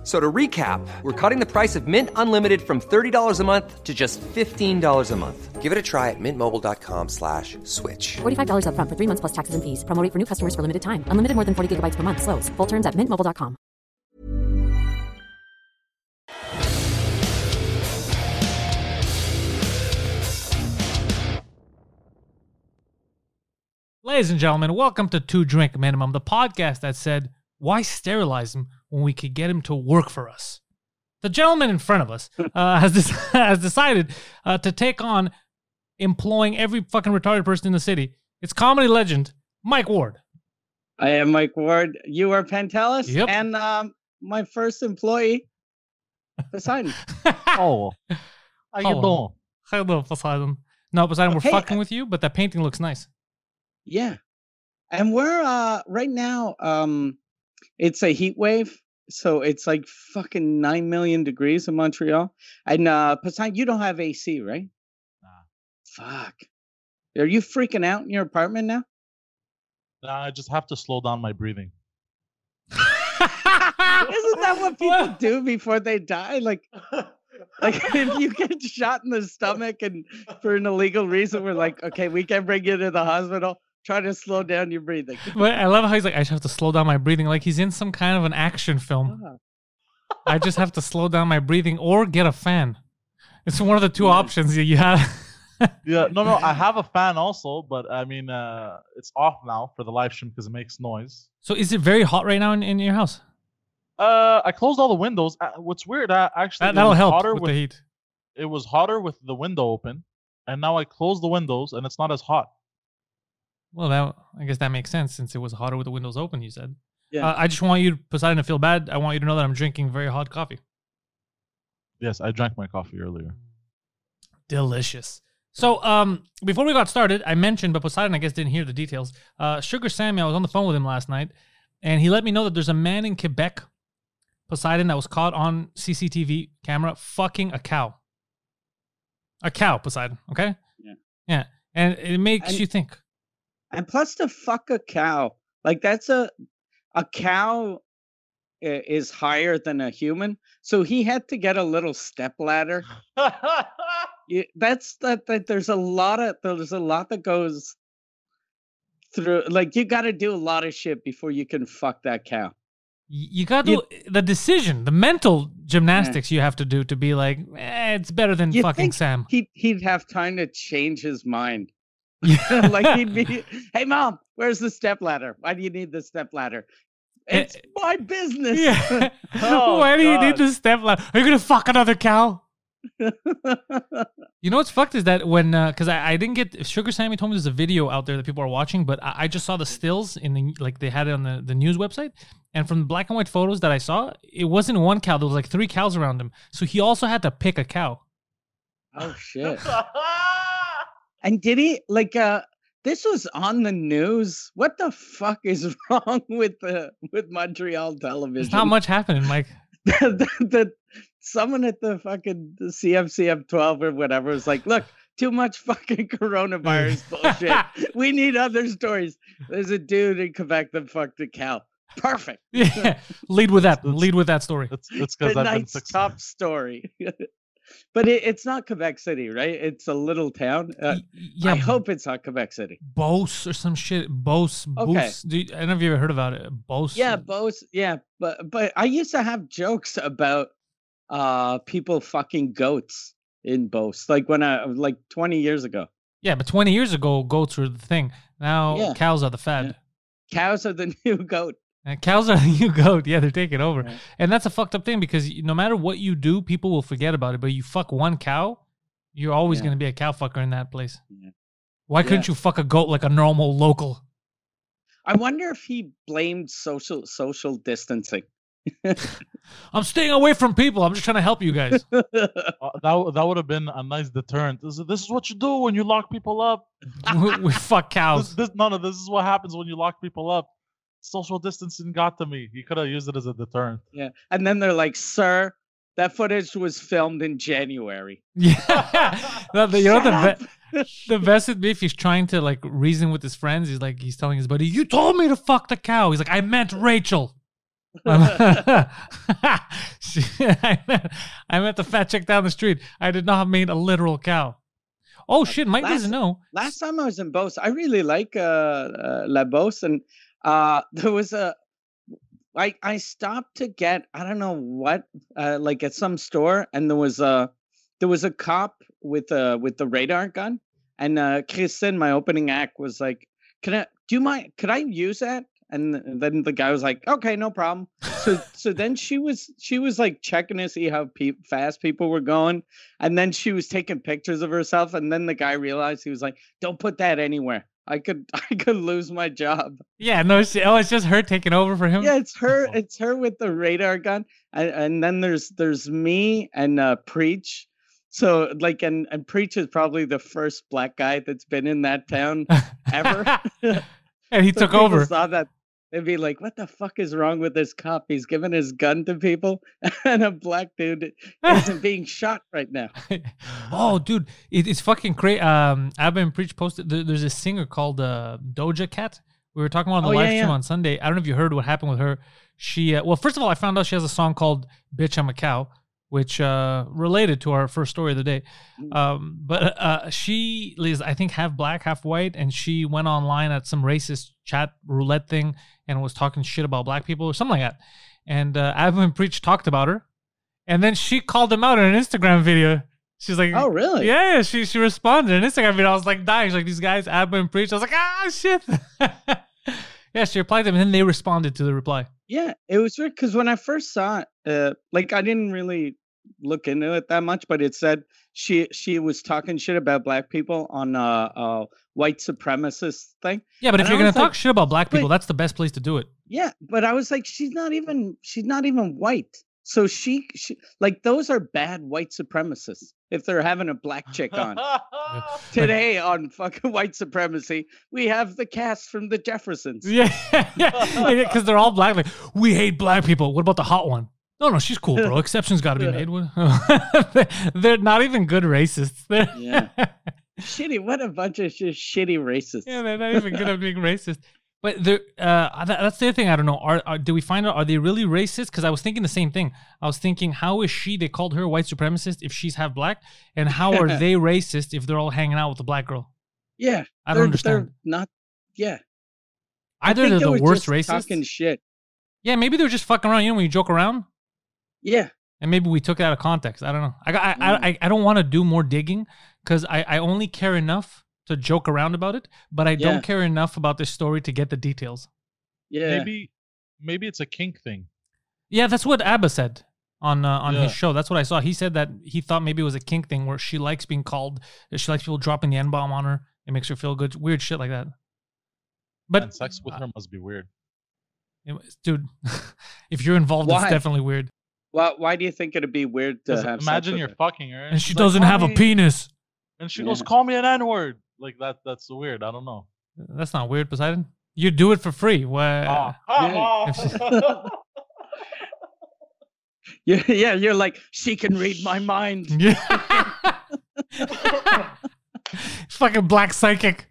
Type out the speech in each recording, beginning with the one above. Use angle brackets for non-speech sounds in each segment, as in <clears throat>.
F- So to recap, we're cutting the price of Mint Unlimited from $30 a month to just $15 a month. Give it a try at mintmobile.com slash switch. $45 upfront for three months plus taxes and fees. Promo rate for new customers for limited time. Unlimited more than 40 gigabytes per month. Slows. Full terms at mintmobile.com. Ladies and gentlemen, welcome to Two Drink Minimum, the podcast that said, why sterilize him when we could get him to work for us? The gentleman in front of us <laughs> uh, has, this, <laughs> has decided uh, to take on employing every fucking retarded person in the city. It's comedy legend, Mike Ward. I am Mike Ward. You are Pantelis, Yep. and um, my first employee, Poseidon. <laughs> Oh, how you Hello. doing? Hello, Poseidon. No, Poseidon, we're fucking uh, with you, but that painting looks nice. yeah, and we're uh right now. Um, it's a heat wave, so it's like fucking nine million degrees in Montreal. And uh, Poseidon, you don't have AC, right? Nah. Fuck. Are you freaking out in your apartment now? Nah, I just have to slow down my breathing. Isn't that what <laughs> people do before they die? Like, like <laughs> if you get shot in the stomach and for an illegal reason, we're like, okay, we can bring you to the hospital. Try to slow down your breathing. <laughs> But I love how he's like, I just have to slow down my breathing. Like he's in some kind of an action film. Ah. I just have to slow down my breathing or get a fan. It's one of the two options that you have. <laughs> Yeah, no, no, I have a fan also, but I mean, uh, it's off now for the live stream because it makes noise. so is it very hot right now in, in your house? Uh, I closed all the windows. Uh, what's weird, uh, actually, that, that'll help hotter with, with the heat. it was hotter with the window open, and now I close the windows and it's not as hot. Well, that I guess that makes sense since it was hotter with the windows open. You said. Yeah. Uh, I just want you, Poseidon, to feel bad. I want you to know that I'm drinking very hot coffee. Yes, I drank my coffee earlier. Delicious. So, um, before we got started, I mentioned, but Poseidon, I guess, didn't hear the details. Uh, Sugar Sammy, I was on the phone with him last night, and he let me know that there's a man in Quebec, Poseidon, that was caught on CCTV camera fucking a cow. A cow, Poseidon. Okay. Yeah. Yeah, and it makes And- you think. And plus, to fuck a cow, like that's a a cow is higher than a human, so he had to get a little step ladder. <laughs> That's that, that. There's a lot of there's a lot that goes through. Like you got to do a lot of shit before you can fuck that cow. You got to You- the decision, the mental gymnastics you have to do to be like, eh, it's better than You fucking think Sam. He he'd have time to change his mind. <laughs> Like <laughs> he'd be, hey mom, where's the step ladder? Why do you need the step ladder? Eh, It's my business. Yeah. <laughs> Oh, Why do you need the step ladder? Are you gonna fuck another cow? You know what's fucked is that when because I, I didn't get Sugar Sammy told me there's a video out there that people are watching, but I, I just saw the stills in the like they had it on the, the news website, and from the black and white photos that I saw, it wasn't one cow. There was like three cows around him, so he also had to pick a cow. oh shit. And did he like uh this was on the news? What the fuck is <laughs> wrong with the with Montreal television? There's not much happening, Mike. <laughs> the, the, someone at the fucking CFCF 12 or whatever was like, look, too much fucking <laughs> coronavirus bullshit. we need other stories. There's a dude in Quebec that fucked a cow. Perfect. Yeah, lead with that. Lead with that story. It's it's The because I've been night's top story. But it, it's not Quebec City, right? It's a little town. Uh, yeah, I hope it's not Quebec City. Beauce or some shit. Beauce. Okay. Beauce. Do you, I don't know if you ever heard about it. Beauce. Yeah, both. Yeah, but but I used to have jokes about uh people fucking goats in Beauce, like when I like 20 years ago. Yeah, but 20 years ago, goats were the thing. Now Yeah. cows are the fad. Cows are the <laughs> new goat. And cows are the new goat. Yeah, they're taking over. Right. And that's a fucked up thing because no matter what you do, people will forget about it. But you fuck one cow, you're always Yeah. going to be a cow fucker in that place. Yeah. Why couldn't Yeah. you fuck a goat like a normal local? I wonder if he blamed social social distancing. <laughs> I'm staying away from people. I'm just trying to help you guys. <laughs> Uh, that that would have been a nice deterrent. This is, this is what you do when you lock people up. <laughs> we, we fuck This, cows. this, no, no, this is what happens when you lock people up. Social distancing got to me. He could have used it as a deterrent. Yeah. And then they're like, sir, that footage was filmed in January. <laughs> Yeah. <laughs> no, the, you know the be- the best would be if he's trying to like reason with his friends. He's like he's telling his buddy, "You told me to fuck the cow." He's like, "I meant Rachel." She- I, meant, I meant the fat chick down the street. I did not mean a literal cow. Oh shit, Mike Last- doesn't know. Last time I was in Beauce, I really like uh, uh La Beauce, and uh <laughs> there was a I I stopped to get I don't know what uh like at some store, and there was a there was a cop with a with the radar gun, and uh Kristen, my opening act, was like, "Can I do you mind? Could I use that?" And then the guy was like, "Okay, no problem." So <laughs> so then she was she was like checking to see how pe- fast people were going, and then she was taking pictures of herself, and then the guy realized he was like, "Don't put that anywhere. I could <laughs> I could lose my job." Yeah, no. She, oh, it's just her taking over for him. Yeah, it's her. It's her with the radar gun, and, and then there's there's me and uh, preach. So like, and and preach is probably the first black guy that's been in that town <laughs> ever. <laughs> and he So took over. Saw that. They'd be like, "What the fuck is wrong with this cop? He's giving his gun to people, <laughs> and a black dude isn't <laughs> being shot right now." <laughs> oh, dude, it, it's fucking crazy. Um, and Preach posted. There, there's a singer called uh, Doja Cat. We were talking about on the Oh, live yeah, stream yeah. on Sunday. I don't know if you heard what happened with her. She, uh, well, first of all, I found out she has a song called "Bitch I'm a Cow," which uh, related to our first story of the day. Mm. Um, but uh, she is, I think, half black, half white, and she went online at some racist chat roulette thing and was talking shit about black people or something like that. And uh, and Preach talked about her, and then she called him out in an Instagram video. She's like, Oh, really? yeah, she she responded in an Instagram video. I was like dying. She's like, these guys, and Preach. I was like, ah, shit. <laughs> yeah, she replied to them, and then they responded to the reply. Yeah, it was weird because when I first saw it, uh, like I didn't really look into it that much, but it said she she was talking shit about black people on a, uh white supremacist thing. Yeah, but if And you're gonna talk like, shit about black people, wait. that's the best place to do it. Yeah, but I was like, she's not even she's not even white. So she, she like those are bad white supremacists if they're having a black chick on. <laughs> Today on fucking white supremacy, we have the cast from the Jeffersons. Yeah, <laughs> yeah, because they're all black. Like, we hate black people. What about the hot one? No, no, she's cool, bro. <laughs> Exceptions got to be made. <laughs> They're not even good racists. They're, <laughs> Yeah. Shitty, what a bunch of sh- shitty racists. Yeah, they're not even good at being racist. But uh, that, that's the other thing. I don't know. Are, are do we find out? Are they really racist? Because I was thinking the same thing. I was thinking, how is she? They called her white supremacist if she's half black, and how are they racist if they're all hanging out with a black girl? Yeah, I don't understand. Not. Yeah, Either they're the worst just racists. Talking shit. Yeah, maybe they're just fucking around. You know, when you joke around, Yeah, and maybe we took it out of context. I don't know. I got- I Mm. I, I, I don't want to do more digging because I, I only care enough to joke around about it, but I Yeah. don't care enough about this story to get the details. yeah. Maybe maybe it's a kink thing. Yeah, that's what Abba said on uh, on Yeah. his show. That's what I saw. He said that he thought maybe it was a kink thing where she likes being called. She likes people dropping the n bomb on her. It makes her feel good. Weird shit like that. But and sex with her must be weird. uh, dude, <laughs> if you're involved, Why? it's definitely weird. Why? Why do you think it'd be weird to have? sex Imagine with you're her? fucking her, And she doesn't "Call have a penis. and she goes, Yeah. "Call me an N word." Like that. That's so weird. I don't know. That's not weird, Poseidon. You do it for free. Why? Ah. <laughs> <laughs> Yeah, yeah. You're like she can read my mind. <laughs> Yeah. Fucking black psychic.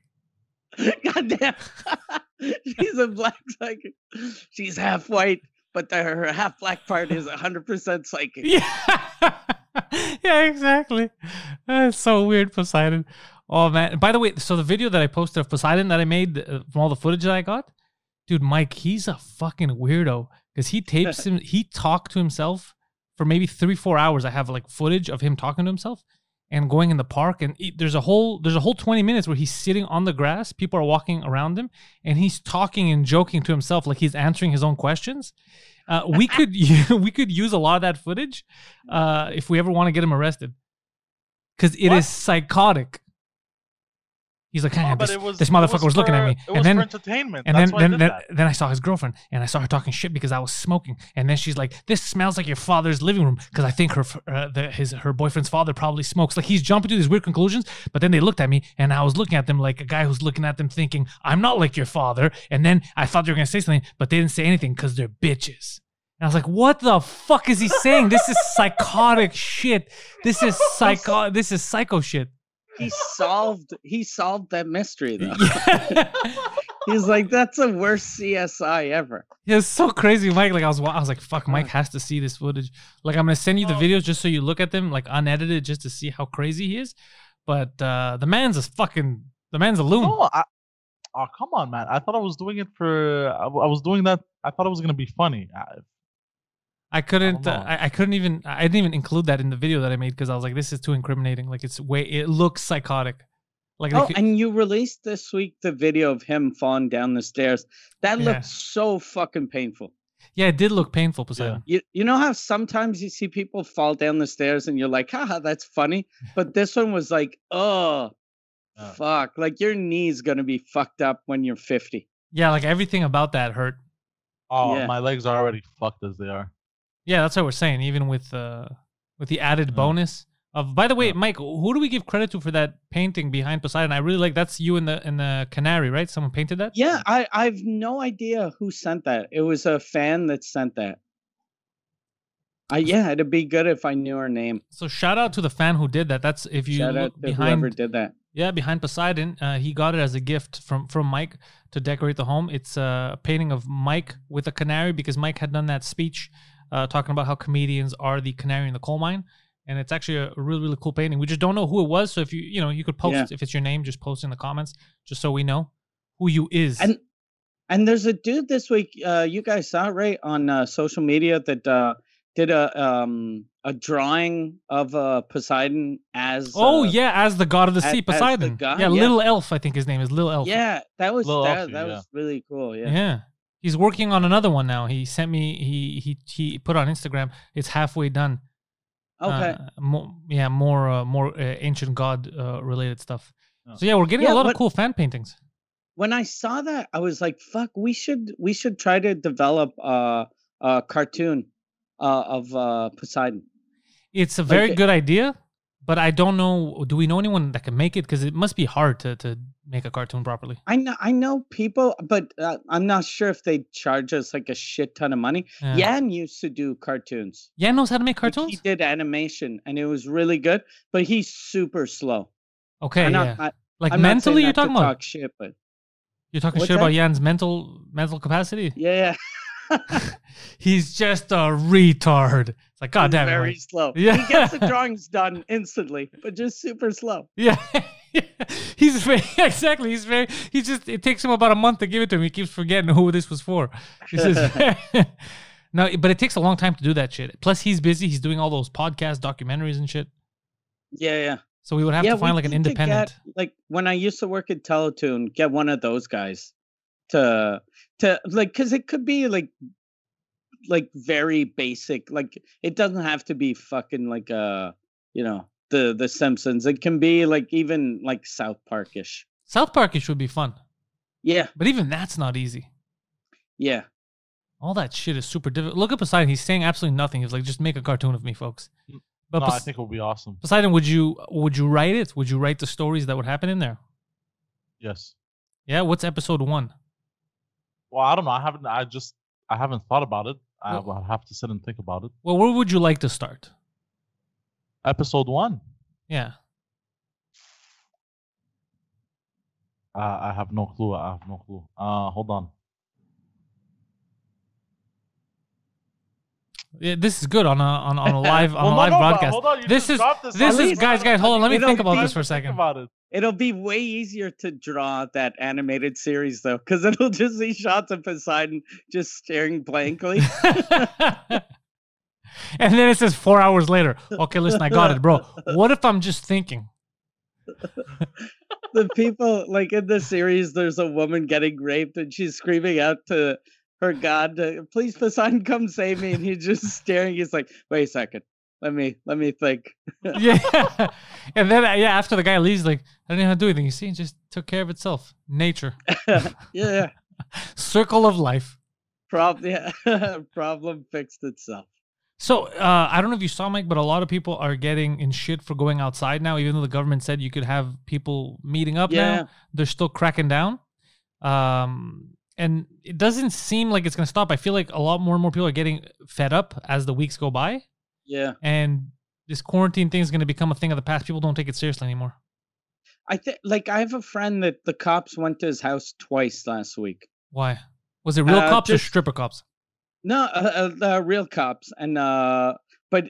Goddamn. She's a black psychic. She's half white, but the, her half black part is 100% psychic. Yeah. <laughs> yeah, exactly. That's so weird, Poseidon. Oh man. By the way, so the video that I posted of Poseidon that I made uh, from all the footage that I got, dude, Mike, he's a fucking weirdo because he tapes <laughs> him. He talked to himself for maybe three, four hours. I have like footage of him talking to himself and going in the park. And he- there's a whole there's a whole twenty minutes where he's sitting on the grass. People are walking around him, and he's talking and joking to himself like he's answering his own questions. Uh, we <laughs> could <laughs> we could use a lot of that footage uh, if we ever want to get him arrested, because it is What? psychotic. He's like, "Hey, but this, was, this motherfucker was, looking at for- me, It and was then for entertainment. and That's then then then, then I saw his girlfriend, and I saw her talking shit because I was smoking, and then she's like, "This smells like your father's living room," because I think her uh, the, his her boyfriend's father probably smokes. Like he's jumping to these weird conclusions, but then they looked at me, and I was looking at them like a guy who's looking at them thinking, "I'm not like your father," and then I thought they were gonna say something, but they didn't say anything because they're bitches. And I was like, "What the fuck is he saying? This is <laughs> psychotic shit. This is psycho. This is psycho shit." He solved he solved that mystery though. <laughs> Yeah. <laughs> He's like, that's the worst CSI ever. Yeah, it's so crazy, Mike. Like I was, I was like, "Fuck, Mike has to see this footage." Like I'm gonna send you the videos just so you look at them, like unedited, just to see how crazy he is. But uh the man's a fucking, the man's a loon. No, I, oh come on, man! I thought I was doing it for. I was doing that. I thought it was gonna be funny. I, I couldn't, know. uh, I, I couldn't even, I didn't even include that in the video that I made because I was like, "This is too incriminating." Like it's way, it looks psychotic. Like, Oh, like, and you released this week the video of him falling down the stairs. That Yeah. looked so fucking painful. yeah, it did look painful, Poseidon. You you know how sometimes you see people fall down the stairs and you're like, haha, that's funny. <laughs> But this one was like, oh Yeah. fuck. Like your knee's gonna be fucked up when you're 50. Yeah, like everything about that hurt. oh, Yeah. my legs are already fucked as they are. Yeah, that's what we're saying. Even with uh with the added Yeah. bonus of. By the way. Mike, who do we give credit to for that painting behind Poseidon? I really like. That's you in the in the canary, right? Someone painted that. Yeah, I I've no idea who sent that. It was a fan that sent that. I yeah, it'd be good if I knew her name. So shout out to the fan who did that. That's if you Shout out to whoever behind. did that. Yeah, behind Poseidon, uh, he got it as a gift from from Mike to decorate the home. It's a painting of Mike with a canary because Mike had done that speech uh, talking about how comedians are the canary in the coal mine, and it's actually a really really cool painting. We just don't know who it was, so if you you know you could post Yeah. if it's your name, just post in the comments just so we know who you is. And and there's a dude this week. Uh, you guys saw it, right on uh, social media that uh, did a um a drawing of uh Poseidon as. oh uh, yeah, as the god of the as- sea, as the Poseidon. god, yeah, yeah. little elf. I think his name is Little Elf. yeah, that was Little that, Elfie, that yeah. was really cool. Yeah. Yeah. He's working on another one now. He sent me he he he put on Instagram. It's halfway done. Okay. Uh, more, yeah, more uh, more uh, ancient god uh, related stuff. Oh. So yeah, we're getting Yeah, a lot of cool fan paintings. when I saw that, I was like, "Fuck, we should we should try to develop uh, a cartoon uh, of uh, Poseidon." It's a very Like, good idea, but I don't know. Do we know anyone that can make it? Because it must be hard to to make a cartoon properly. I know I know people, but uh, I'm not sure if they charge us like a shit ton of money. Yeah. Yan used to do cartoons. Yan knows how to make Like, cartoons. he did animation, and it was really good. But he's super slow. okay, I'm yeah. not, like I'm mentally, you're talking about. talk shit, but You're talking shit about? Yan's mental mental capacity. yeah, yeah. <laughs> He's just a retard. It's like God he's damn it. very slow. Yeah. He gets the <laughs> drawings done instantly, but just super slow. Yeah. <laughs> <laughs> he's very <laughs> exactly. He's very. He just. It takes him about a month to give it to him. He keeps forgetting who this was for. He says, <laughs> no, but it takes a long time to do that shit. Plus, he's busy. He's doing all those podcasts, documentaries, and shit. Yeah, yeah. So we would have yeah, to find like an independent. Get, like when I used to work at Teletoon, get one of those guys to to like because it could be like like very basic. Like it doesn't have to be fucking like uh you know the the Simpsons. It can be like even like South Parkish. South Parkish would be fun, Yeah, but even that's not easy. yeah. All that shit is super difficult. Look at Poseidon. He's saying absolutely nothing. He's like, just make a cartoon of me, folks. Mm. But no, Pos- I think it would be awesome. Poseidon, would you would you write it? Would you write the stories that would happen in there? Yes. Yeah. What's episode one? Well, I don't know. I haven't. I just. I haven't thought about it. I Well- will have to sit and think about it. Well, where would you like to start? Episode one. Yeah. Uh, I have no clue. I have no clue. Uh, hold on. Yeah, this is good on a on, on a <laughs> live on Well, a live no, but broadcast. hold on, This is this this is guys guys. Hold on, let me It'll think be about this for a second. about it. It'll be way easier to draw that animated series though, because it'll <laughs> just be shots of Poseidon just staring blankly. <laughs> <laughs> and then it says four hours later. Okay, listen, I got it, bro. What if I'm just thinking? the people like in the series there's a woman getting raped and she's screaming out to her god to, please poseidon come save me and he's just staring he's like wait a second Let me let me think. <laughs> yeah. and then uh, yeah, after the guy leaves, like I didn't even have to do anything. You see, it just took care of itself. Nature, <laughs> yeah. circle of life. Problem yeah. problem fixed itself. So uh, I don't know if you saw Mike, but a lot of people are getting in shit for going outside now. Even though the government said you could have people meeting up Yeah. now, they're still cracking down. Um, and it doesn't seem like it's going to stop. I feel like a lot more and more people are getting fed up as the weeks go by, Yeah. and this quarantine thing is going to become a thing of the past. People don't take it seriously anymore. I think like I have a friend that the cops went to his house twice last week. Why? Was it real Uh, cops or stripper cops? No, uh, uh, the real cops, and uh, but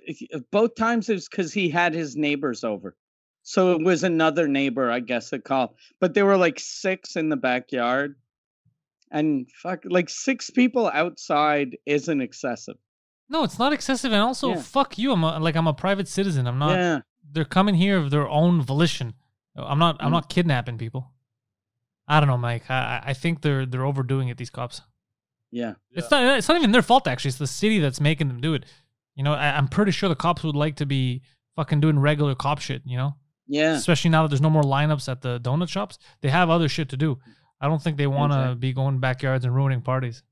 both times it was because he had his neighbors over, so it was another neighbor, I guess, that called. But there were like six in the backyard, and fuck, like six people outside isn't excessive. No, it's not excessive, and also Yeah. fuck you. I'm a, like I'm a private citizen. I'm not. yeah, They're coming here of their own volition. I'm not. I'm Mm. not kidnapping people. I don't know, Mike. I- I think they're they're overdoing it. These cops. Yeah, It's not. It's not even their fault. Actually, it's the city that's making them do it. You know, I, I'm pretty sure the cops would like to be fucking doing regular cop shit. You know, yeah. especially now that there's no more lineups at the donut shops. They have other shit to do. I don't think they want to Exactly. be going backyards and ruining parties.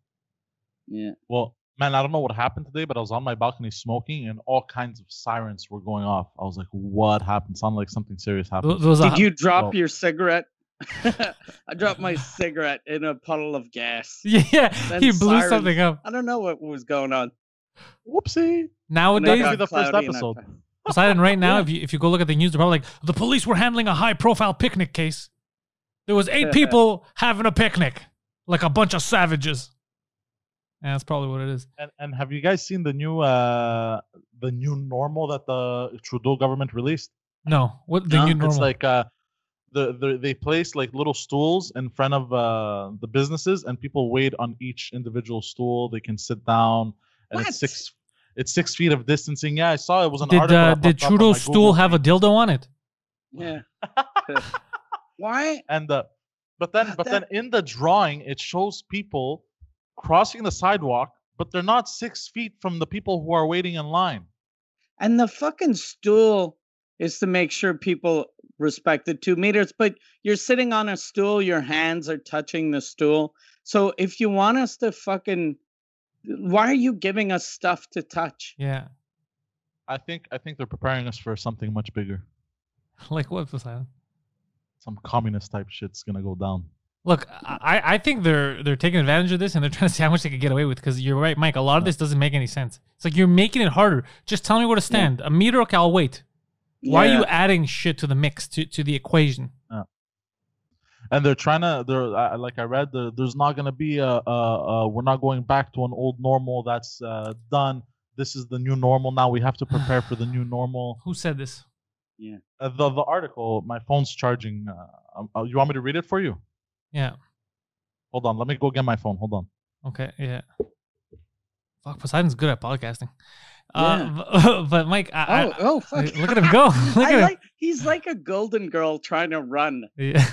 Yeah. Well, man, I don't know what happened today, but I was on my balcony smoking, and all kinds of sirens were going off. I was like, "What happened?" Sounded like something serious happened. Th- Those Did you drop well- your cigarette? <laughs> I dropped my cigarette in a puddle of gas. <laughs> Yeah, Then he blew sirens. something up. I don't know what was going on. Whoopsie! Nowadays, got the first cloudy I episode. fa- <laughs> Poseidon, right now, Yeah. if you if you go look at the news, they're probably like the police were handling a high profile picnic case. There was eight people having a picnic, like a bunch of savages. Yeah, that's probably what it is. And and have you guys seen the new uh the new normal that the Trudeau government released? No, what the No, new normal? It's like uh the, the they place like little stools in front of uh the businesses and people wait on each individual stool. They can sit down and What? it's six it's six feet of distancing. Yeah, I saw it was an did article. uh, did on Trudeau's stool have a dildo on it? Yeah. <laughs> <laughs> Why? and uh, but then God, but then in the drawing it shows people crossing the sidewalk but they're not six feet from the people who are waiting in line And the fucking stool is to make sure people respect the two meters, but you're sitting on a stool, your hands are touching the stool. So if you want us to fucking why are you giving us stuff to touch? Yeah, i think i think they're preparing us for something much bigger <laughs> like what Poseidon? some communist type shit's gonna go down Look, I, I think they're they're taking advantage of this and they're trying to see how much they can get away with. Because you're right, Mike. A lot of this doesn't make any sense. It's like you're making it harder. Just tell me where to stand. A meter, okay, I'll wait. Why are you adding shit to the mix to, to the equation? and they're trying to they're uh, like i read there, there's not going to be a, a, a we're not going back to an old normal that's uh, done this is the new normal now we have to prepare for the new <sighs> normal Who said this? uh, the the article my phone's charging uh, um, uh, you want me to read it for you Yeah. hold on let me go get my phone hold on Okay. Yeah. Fuck, Poseidon's good at podcasting. Uh, <laughs> but Mike, I, Oh, I- oh fuck. <laughs> look at him go. <laughs> Look I at like he's like a golden girl trying to run. Yeah.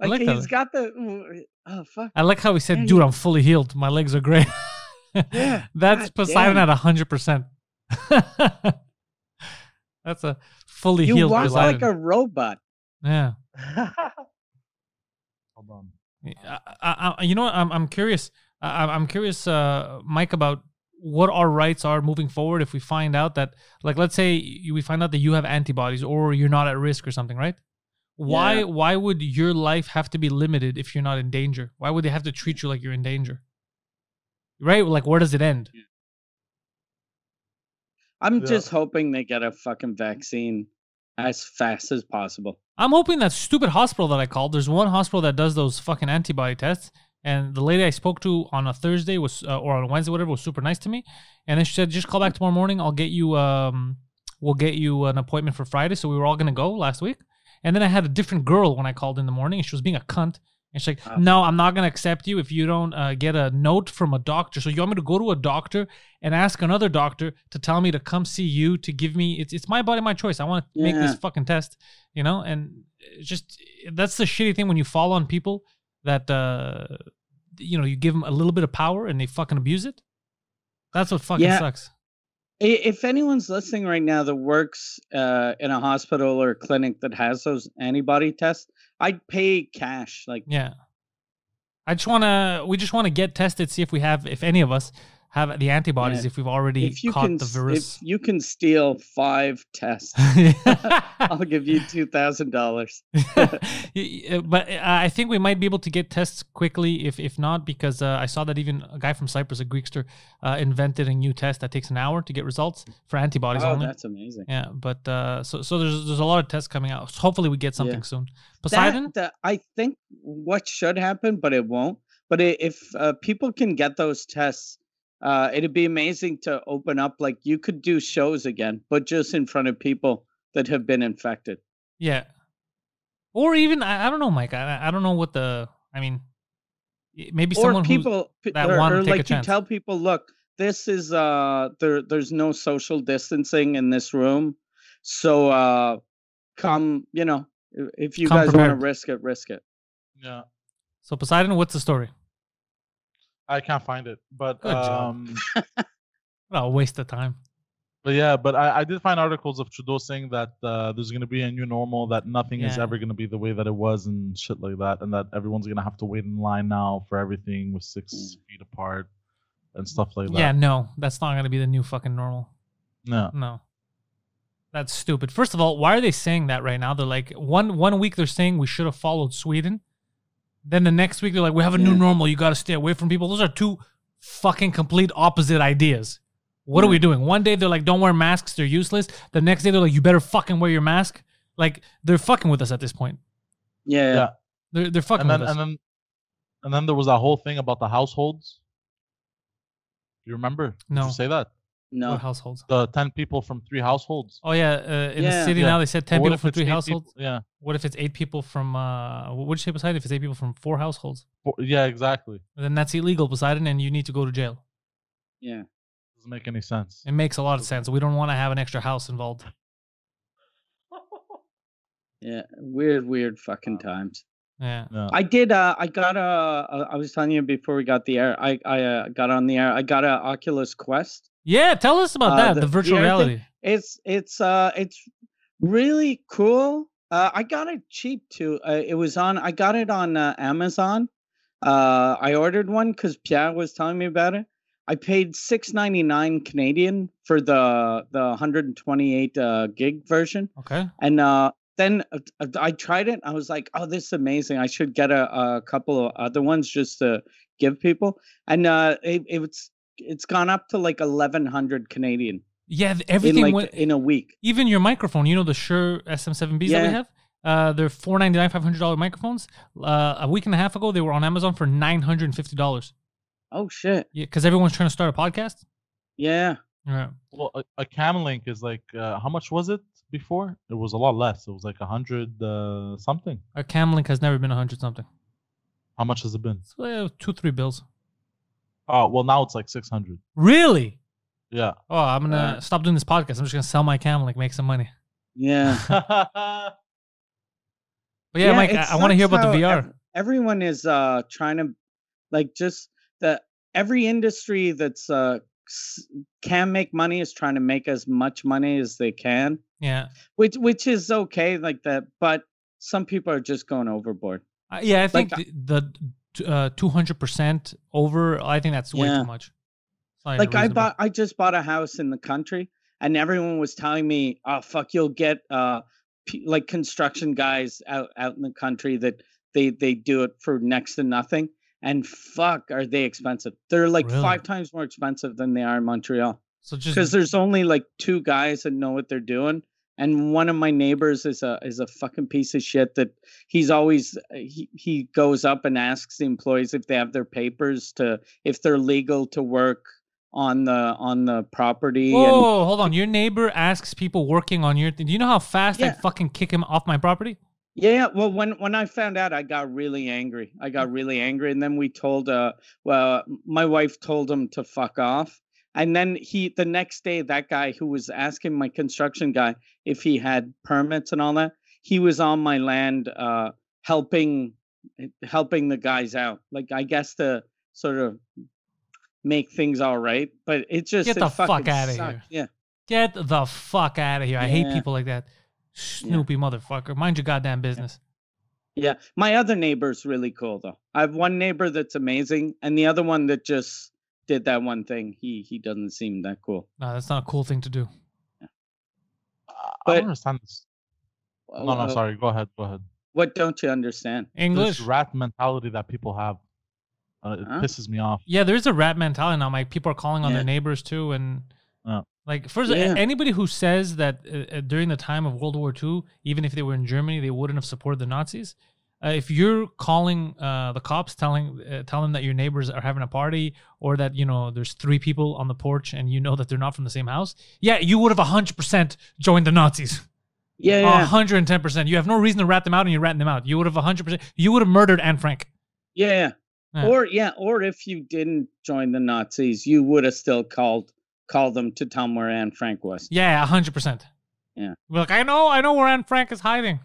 I Like, like he's that. got the oh fuck. I like how he said, Yeah, "Dude, you- I'm fully healed. My legs are great." Yeah, That's God Poseidon damn. at hundred percent. That's a fully You healed walk Poseidon. like a robot. yeah. hold on I, I, I, you know what? I'm I'm curious. I, I'm- I'm curious, uh, Mike, about what our rights are moving forward. If we find out that, like, let's say we find out that you have antibodies or you're not at risk or something, right? Why Yeah. why would your life have to be limited if you're not in danger? Why would they have to treat you like you're in danger? Right? Like, where does it end? I'm Yeah. just hoping they get a fucking vaccine as fast as possible. I'm hoping that stupid hospital that I called. There's one hospital that does those fucking antibody tests, and the lady I spoke to on a Thursday was uh, or on a Wednesday, whatever, was super nice to me. And then she said, "Just call back tomorrow morning. I'll get you um, we'll get you an appointment for Friday." So we were all gonna go last week, and then I had a different girl when I called in the morning, and she was being a cunt. And she's like, Oh. "No, I'm not gonna accept you if you don't uh, get a note from a doctor. So you want me to go to a doctor and ask another doctor to tell me to come see you to give me it's it's my body, my choice. I want to make this fucking test, you know. And it's just that's the shitty thing when you fall on people that uh, you know you give them a little bit of power and they fucking abuse it. That's what fucking Yeah. sucks. If anyone's listening right now that works uh, in a hospital or a clinic that has those antibody tests, I'd pay cash. Like, Yeah. I just want to. We just want to get tested, see if we have, if any of us have the antibodies, Yeah. if we've already if you caught can, the virus. if you can steal five tests, <laughs> <laughs> I'll give you two thousand dollars. <laughs> Y- but uh, I think we might be able to get tests quickly, if if not, because uh, I saw that even a guy from Cyprus, a Greekster, uh, invented a new test that takes an hour to get results for antibodies Oh, only. that's amazing. Yeah, but uh, so so there's there's a lot of tests coming out. So hopefully we get something soon. Poseidon, That, that I think what should happen, but it won't. But if uh, people can get those tests, uh, it'd be amazing to open up. Like you could do shows again, but just in front of people that have been infected. yeah, or even I, I don't know, Mike. I I don't know what the I mean, maybe or someone who's people that or, wanna or take a like you tell people look this is uh there there's no social distancing in this room so uh come you know if you Come guys want to risk it risk it Yeah, so Poseidon. What's the story? I can't find it, but Good um, <laughs> What a waste of time. but yeah, but I, I did find articles of Trudeau saying that uh, there's going to be a new normal, that nothing is ever going to be the way that it was, and shit like that, and that everyone's going to have to wait in line now for everything with six Mm. feet apart and stuff like that. Yeah, no, that's not gonna be the new fucking normal. no. No. That's stupid. First of all, why are they saying that right now? They're like one one week they're saying we should have followed Sweden. Then the next week they're like we have a new normal. You got to stay away from people. Those are two fucking complete opposite ideas. What are we doing? One day they're like don't wear masks, they're useless. The next day they're like you better fucking wear your mask. Like they're fucking with us at this point. yeah, Yeah. They're they're fucking and then with us. and then and then there was that whole thing about the households. Do you remember? Did No. you say that no What households? the ten people from three households. Oh yeah, uh, in the city Yeah. now they said ten But people if from three households. people- Yeah. What if it's eight people from uh what would you say Poseidon? If it's eight people from four households, Four- Yeah, exactly. then that's illegal, Poseidon, and you need to go to jail. yeah Doesn't make any sense. It makes a lot of sense. We don't want to have an extra house involved. <laughs> yeah weird weird fucking times Yeah. Yeah. i did uh i got a uh, i was telling you before we got the air i i uh, got on the air i got a oculus quest Yeah, tell us about Uh, that, the the, virtual reality. It's it's uh it's really cool. Uh, I got it cheap too. Uh, it was on. I got it on uh, Amazon. Uh, I ordered one because Pierre was telling me about it. I paid six ninety nine Canadian for the the 128 uh, gig version, Okay. and uh, then uh, uh, I tried it. I was like, "Oh, this is amazing! I should get a, a couple of other ones just to give people." And uh, it, it's it's gone up to like 1100 Canadian Yeah, th- in everything like went. in a week. even your microphone, you know the Shure SM7Bs that we Yeah. have. Uh, they're four ninety nine, five hundred dollar microphones. Uh, a week and a half ago, they were on Amazon for nine hundred and fifty dollars. Oh shit! Yeah, because everyone's trying to start a podcast. Yeah, Right. Well, a, a cam link is like uh, how much was it before? It was a lot less. It was like a hundred uh, something. A cam link has never been a hundred something. How much has it been? So, uh, two, three bills. Oh, well now it's like six hundred. Really? Yeah. Oh, I'm gonna Uh, stop doing this podcast. I'm just gonna sell my cam like make some money. yeah. <laughs> But yeah, Mike, it I, I want to hear sucks about the how VR. ev- everyone is uh trying to like just the every industry that's uh s- can make money is trying to make as much money as they can, yeah. which which is okay like that. But some people are just going overboard. Uh, yeah, I think Like, the, the uh, 200% over, I think that's way Yeah. too much. It's not even like I bought I just bought a house in the country and everyone was telling me, "Oh fuck, you'll get uh p- like construction guys out out in the country that they they do it for next to nothing." And fuck, are they expensive? They're like Really? five times more expensive than they are in Montreal So just because there's only like two guys that know what they're doing. And one of my neighbors is a is a fucking piece of shit that he's always he he goes up and asks the employees if they have their papers to if they're legal to work on the on the property and Whoa, hold on. Your neighbor asks people working on your thing. Do you know how fast Yeah. I'd fucking kick him off my property? yeah well when when i found out i got really angry i got really angry and then we told uh well my wife told him to fuck off and then he the next day that guy who was asking my construction guy if he had permits and all that he was on my land uh helping helping the guys out like i guess to sort of make things all right. But it just Get the fuck out of here. Yeah. Get the fuck out of here. I hate people like that. Snoopy motherfucker. Mind your goddamn business. Yeah. My other neighbor's really cool though. I have one neighbor that's amazing, and the other one that just did that one thing. He he doesn't seem that cool. No, that's not a cool thing to do. I But- don't understand this. No, no, Uh, sorry. Go ahead. Go ahead. What don't you understand? English. This rat mentality that people have, uh, it Huh? pisses me off. Yeah, there's a rat mentality now. Like people are calling on Yeah. their neighbors too, and Yeah. like first, Yeah. anybody who says that uh, uh, during the time of World War II, even if they were in Germany, they wouldn't have supported the Nazis. Uh, if you're calling uh, the cops, telling uh, tell them that your neighbors are having a party, or that you know there's three people on the porch, and you know that they're not from the same house, yeah, you would have hundred percent joined the Nazis. Yeah, yeah, hundred and ten percent. You have no reason to rat them out, and you're ratting them out. You would have hundred percent. You would have murdered Anne Frank. yeah, yeah. Yeah. Or yeah, or if you didn't join the Nazis, you would have still called called them to tell them where Anne Frank was. Yeah, hundred percent. Yeah. We're like, I know, I know where Anne Frank is hiding,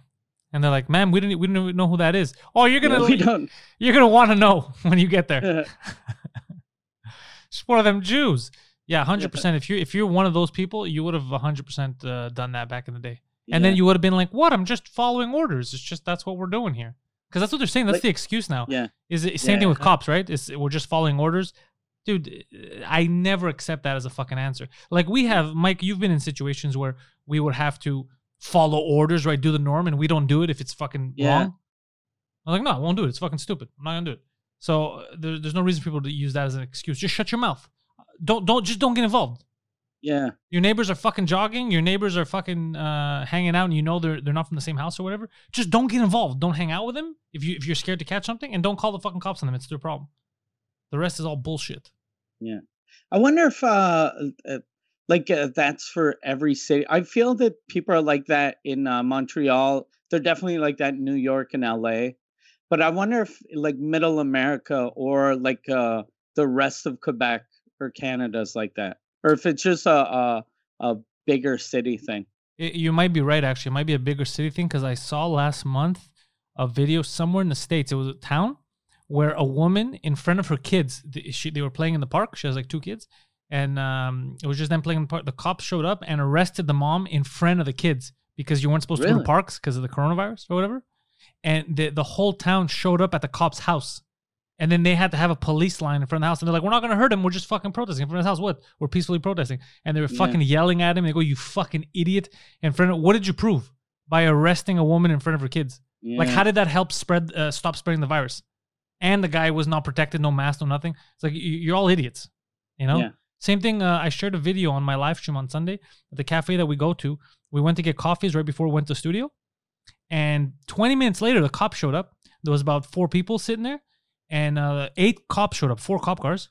and they're like, "Ma'am, we didn't, we didn't even know who that is." Oh, you're gonna, Yeah, we don't. you're gonna want to know <laughs> when you get there. <laughs> Just one of them Jews. Yeah, hundred percent. If you if you're one of those people, you would have hundred percent uh, done that back in the day, and then you would have been like, "What? I'm just following orders. It's just that's what we're doing here." Because that's what they're saying. That's Like- the excuse now. Yeah. Is it same thing with Yeah. cops, right? Is we're just following orders, dude? I never accept that as a fucking answer. Like we have, Mike. You've been in situations where we would have to follow orders, right? Do the norm, and we don't do it if it's fucking Yeah. wrong. I'm like, no, I won't do it. It's fucking stupid. I'm not gonna do it. So uh, there, there's no reason for people to use that as an excuse. Just shut your mouth. Don't don't just don't get involved. Yeah. Your neighbors are fucking jogging. Your neighbors are fucking uh, hanging out, and you know they're they're not from the same house or whatever. Just don't get involved. Don't hang out with them if you if you're scared to catch something, and don't call the fucking cops on them. It's their problem. The rest is all bullshit. Yeah. I wonder if uh, uh like uh, that's for every city. I feel that people are like that in uh, Montreal. They're definitely like that in New York and LA. But I wonder if like middle America or like uh the rest of Quebec or Canada's like that. Or if it's just a a, a bigger city thing. You might be right. Actually, it might be a bigger city thing because I saw last month a video somewhere in the states. It was a town where a woman in front of her kids. She they were playing in the park. She has like two kids, and um, it was just them playing in the park. The cops showed up and arrested the mom in front of the kids because you weren't supposed to go to parks because of the coronavirus or whatever. And the the whole town showed up at the cop's house. And then they had to have a police line in front of the house. And they're like, we're not going to hurt him. We're just fucking protesting in front of his house. What? We're peacefully protesting. And they were Yeah. fucking yelling at him. They go, you fucking idiot. In front of, what did you prove? By arresting a woman in front of her kids. Like, how did that help spread, uh, stop spreading the virus? And the guy was not protected, no mask, no nothing. It's like, you- you're all idiots. You know? Yeah. Same thing. Uh, I shared a video on my live stream on Sunday at the cafe that we go to. We went to get coffees right before we went to the studio. And 20 minutes later, the cops showed up. There was about four people sitting there, and uh, eight cops showed up, four cop cars,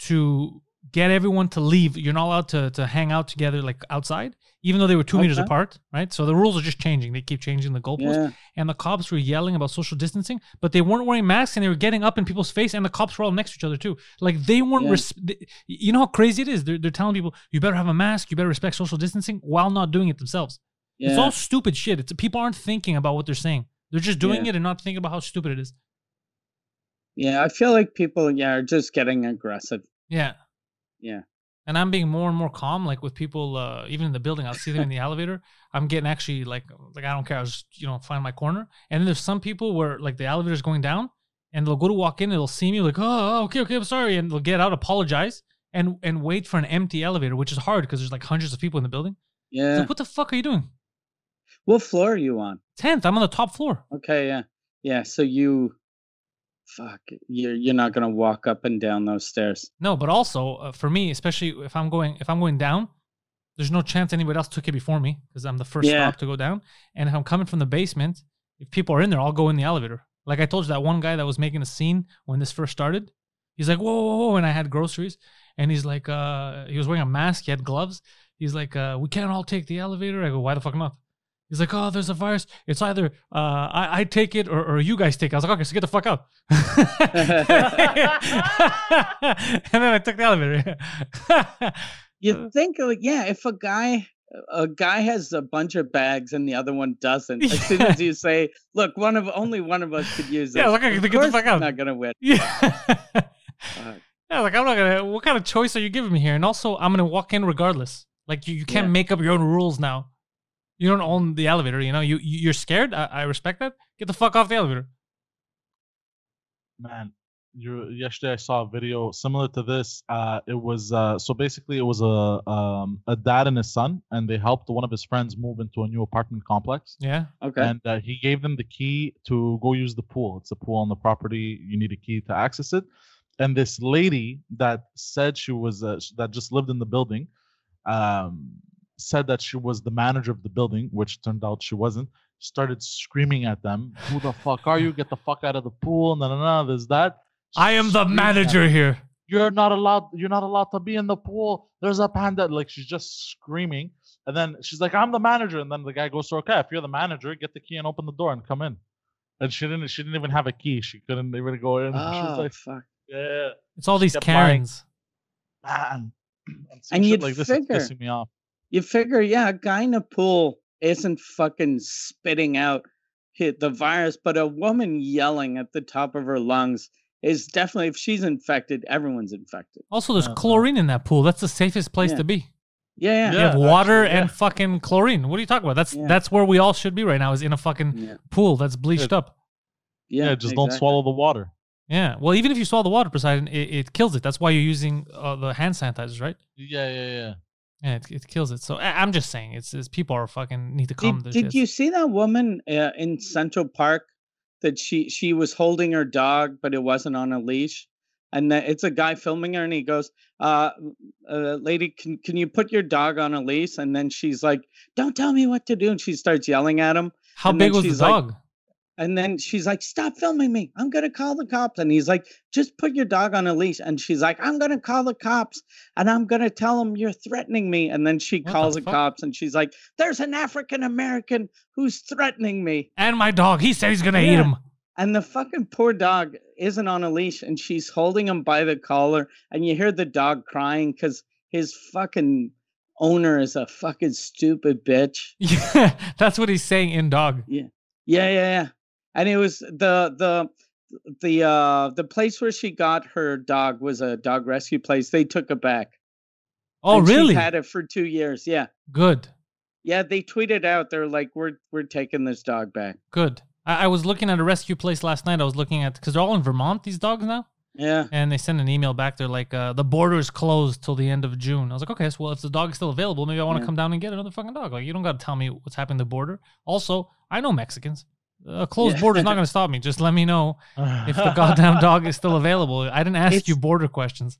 to get everyone to leave. You're not allowed to, to hang out together like outside, even though they were two meters apart, right? So the rules are just changing. They keep changing the goalposts. Yeah. And the cops were yelling about social distancing, but they weren't wearing masks and they were getting up in people's face, and the cops were all next to each other too. Like they weren't. Yeah. Res- they- you know how crazy it is. They're, they're telling people you better have a mask, you better respect social distancing, while not doing it themselves. Yeah. It's all stupid shit. It's people aren't thinking about what they're saying. They're just doing it and not thinking about how stupid it is. yeah, I feel like people yeah are just getting aggressive. Yeah. Yeah. And I'm being more and more calm, like with people, uh, even in the building. I'll see them in the <laughs> elevator. I'm getting actually like, like I don't care. I was, you know, find my corner. And then there's some people where like the elevator's going down, and they'll go to walk in, and they'll see me like, oh, okay, okay, I'm sorry, and they'll get out, apologize, and and wait for an empty elevator, which is hard because there's like hundreds of people in the building. Yeah. Like, what the fuck are you doing? What floor are you on? Tenth. I'm on the top floor. Okay, yeah. Yeah, so you fuck, you're you're not going to walk up and down those stairs. No, but also uh, for me, especially if I'm going if I'm going down, there's no chance anybody else took it before me because I'm the first Yeah. stop to go down. And if I'm coming from the basement, if people are in there, I'll go in the elevator. Like I told you, that one guy that was making a scene when this first started, he's like, whoa, whoa, whoa, and I had groceries, and he's like, uh, he was wearing a mask, he had gloves. He's like, uh, we can't all take the elevator. I go, why the fuck not? He's like, oh, there's a virus. It's either uh, I, I take it or, or you guys take it. I was like, okay, so get the fuck out. <laughs> and then I took the elevator. <laughs> You think yeah, if a guy a guy has a bunch of bags and the other one doesn't, as soon as you <laughs> say, "Look, one of only one of us could use it," Yeah, look, I can get the fuck out. Not gonna win. yeah. Yeah, like I'm not gonna. What kind of choice are you giving me here? And also, I'm gonna walk in regardless. Like you, you can't Yeah. make up your own rules now. You don't own the elevator. You know, you you- you're scared. I, I respect that. Get the fuck off the elevator. Man, you yesterday I saw a video similar to this. Uh, it was uh, so basically it was a um, a dad and his son, and they helped one of his friends move into a new apartment complex. Yeah. Okay. And uh, he gave them the key to go use the pool. It's a pool on the property. You need a key to access it. And this lady that said she was uh, that just lived in the building, um, said that she was the manager of the building, which turned out she wasn't. Started screaming at them, "Who the fuck are you? Get the fuck out of the pool!" No, no, no. There's that. I am the manager here. You're not allowed. You're not allowed to be in the pool. There's a panda. Like she's just screaming, and then she's like, "I'm the manager." And then the guy goes to her, "Okay, if you're the manager, get the key and open the door and come in." And she didn't. She didn't even have a key. She couldn't even go in. she was oh like, fuck. "Yeah, It's all these kept lying. Karens. man." <clears throat> And, some And you'd like this is pissing me off. You figure, yeah, a guy in a pool isn't fucking spitting out hit the virus, but a woman yelling at the top of her lungs is definitely if she's infected, everyone's infected. Also, there's Uh-uh. chlorine in that pool. That's the safest place Yeah. to be. Yeah, yeah. You have Yeah, water actually, and fucking chlorine. What are you talking about? That's Yeah. that's where we all should be right now. Is in a fucking Yeah. pool that's bleached Yeah. up. Yeah, just don't swallow the water. Yeah. Well, even if you swallow the water, Poseidon, it, it kills it. That's why you're using uh, the hand sanitizers, right? Yeah, yeah, yeah. Yeah, it, it kills it. So I, I'm just saying, it's, it's people are fucking need to calm Did, did you see that woman uh, in Central Park that she she was holding her dog, but it wasn't on a leash? And that it's a guy filming her, and he goes, uh, uh, "Lady, can can you put your dog on a leash?" And then she's like, "Don't tell me what to do," and she starts yelling at him. How and big was the she's like- dog? And then she's like, "Stop filming me! I'm gonna call the cops." And he's like, "Just put your dog on a leash." And she's like, "I'm gonna call the cops, and I'm gonna tell them you're threatening me." And then she What calls the fuck? cops, and she's like, "There's an African American who's threatening me." and my dog. He said he's gonna eat him. And the fucking poor dog isn't on a leash, and she's holding him by the collar, and you hear the dog crying because his fucking owner is a fucking stupid bitch. <laughs> Yeah, that's what he's saying in dog. Yeah. Yeah, yeah, yeah. And it was the the the uh the place where she got her dog was a dog rescue place. They took it back. Oh, And really? had it for two years. Yeah, Good, yeah. They tweeted out. They're like, "We're we're taking this dog back." good. I, I was looking at a rescue place last night. I was looking at because they're all in Vermont. These dogs now. Yeah, and they sent an email back. They're like, uh, the border is closed till the end of June. I was like, okay, so well, if the dog's still available, maybe I want to Yeah. come down and get another fucking dog. Like, you don't got to tell me what's happening at the border. Also, I know Mexicans. A closed Yeah. border is not going to stop me. Just let me know if the <laughs> goddamn dog is still available. I didn't ask you border questions.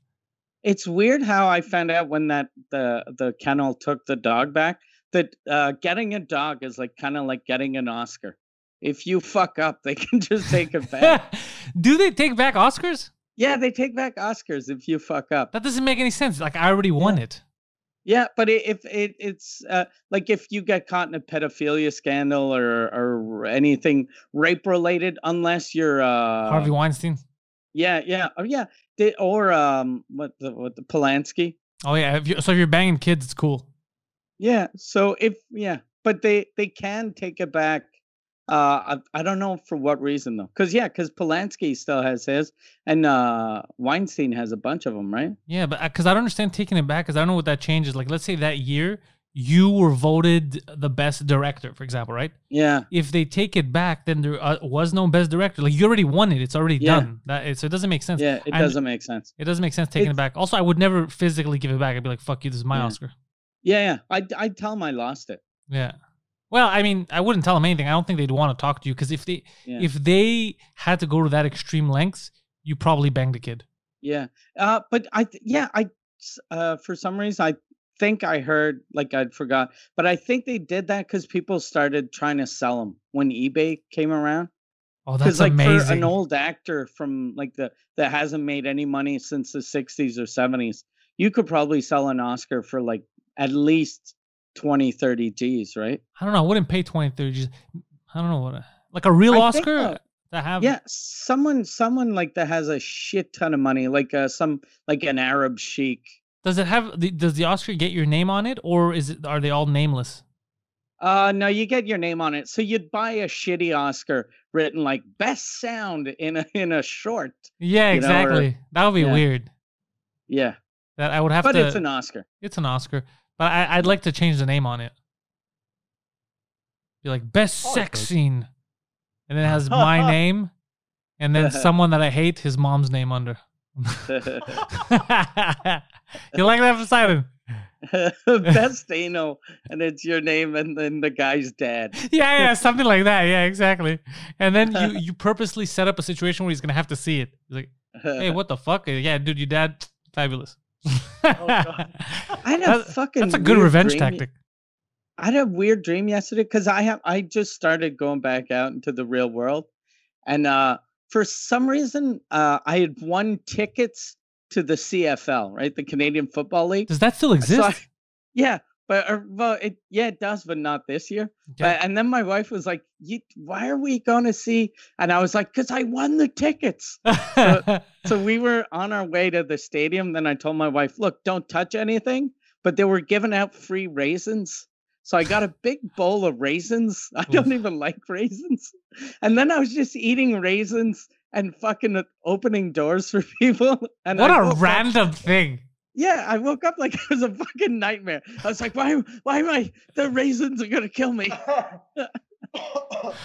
it's weird how I found out when that the the kennel took the dog back that uh, getting a dog is like kind of like getting an Oscar. If you fuck up, they <laughs> can just take it back. <laughs> Do they take back Oscars? yeah, they take back Oscars if you fuck up. That doesn't make any sense. Like, I already won it. Yeah, but i- if it, it's uh, like if you get caught in a pedophilia scandal or or anything rape related, unless you're uh, Harvey Weinstein. yeah, yeah, oh yeah, they, or um, what the what the Polanski, Oh, yeah. If you, so if you're banging kids, it's cool. yeah. So if yeah, but they they can take it back. Uh, I, I don't know for what reason though, because yeah, because Polanski still has his, and uh, Weinstein has a bunch of them, right? Yeah, but because I don't understand taking it back, because I don't know what that changes. Like, let's say that year you were voted the best director, for example, right? Yeah, If they take it back, then there uh, was no best director. Like you already won it; it's already Yeah. done. That it, so it doesn't make sense. yeah, it And doesn't make sense. It doesn't make sense taking it back. Also, I would never physically give it back. I'd be like, "Fuck you, this is my Yeah. Oscar." Yeah, yeah, I I tell them I lost it. Yeah. Well, I mean, I wouldn't tell them anything. I don't think they'd want to talk to you because if they Yeah. if they had to go to that extreme lengths, you probably banged a kid. Yeah. Uh, but I, th- yeah, I uh, for some reason, I think I heard, like I'd forgot, but I think they did that because people started trying to sell them when eBay came around. Oh, that's like for amazing. an old actor from like the that hasn't made any money since the 60s or 70s, you could probably sell an Oscar for like at least 20, 30 G's, right? I don't know. I wouldn't pay 20, 30 G's. I don't know what. a, Like a real I Oscar uh, to have. Yeah, someone, someone like that has a shit ton of money, like uh, some like an Arab sheik. Does it have? The, does the Oscar get your name on it, or is it? Are they all nameless? Uh no, you get your name on it. So you'd buy a shitty Oscar written like best sound in a in a short. Yeah, You know, or- exactly. that would be yeah. weird. Yeah, That I would have but to. But it's an Oscar. It's an Oscar, but I, I'd like to change the name on it. Be like best Oh, sex scene, and then it has <laughs> my name, and then <laughs> someone that I hate, his mom's name under. <laughs> you like that, Poseidon? Best anal, and it's your name and then the guy's dad. Yeah, yeah, something like that. Yeah, exactly. And then you you purposely set up a situation where he's gonna have to see it. He's like, hey, what the fuck? Yeah, dude, your dad, fabulous. I had a That- fucking. That's a good revenge dream- tactic. I had a weird dream yesterday because I have I just started going back out into the real world, and uh, for some reason uh, I had won tickets to the CFL, right, the Canadian Football League. Does that still So exist? I- yeah, but or, well, it yeah it does, but not this year. Okay. But, and then my wife was like, "Why are we going to see?" And I was like, "Cause I won the tickets." so we <laughs> were on our way to the stadium. Then I told my wife, "Look, don't touch anything." But they were giving out free raisins, so I got a <laughs> big bowl of raisins. I don't even like raisins. And then I was just eating raisins and fucking opening doors for <laughs> people. And what I a up- random thing. Yeah, I woke up like <laughs> it was a fucking nightmare. I was like, "Why? Why am I? The raisins are gonna kill me."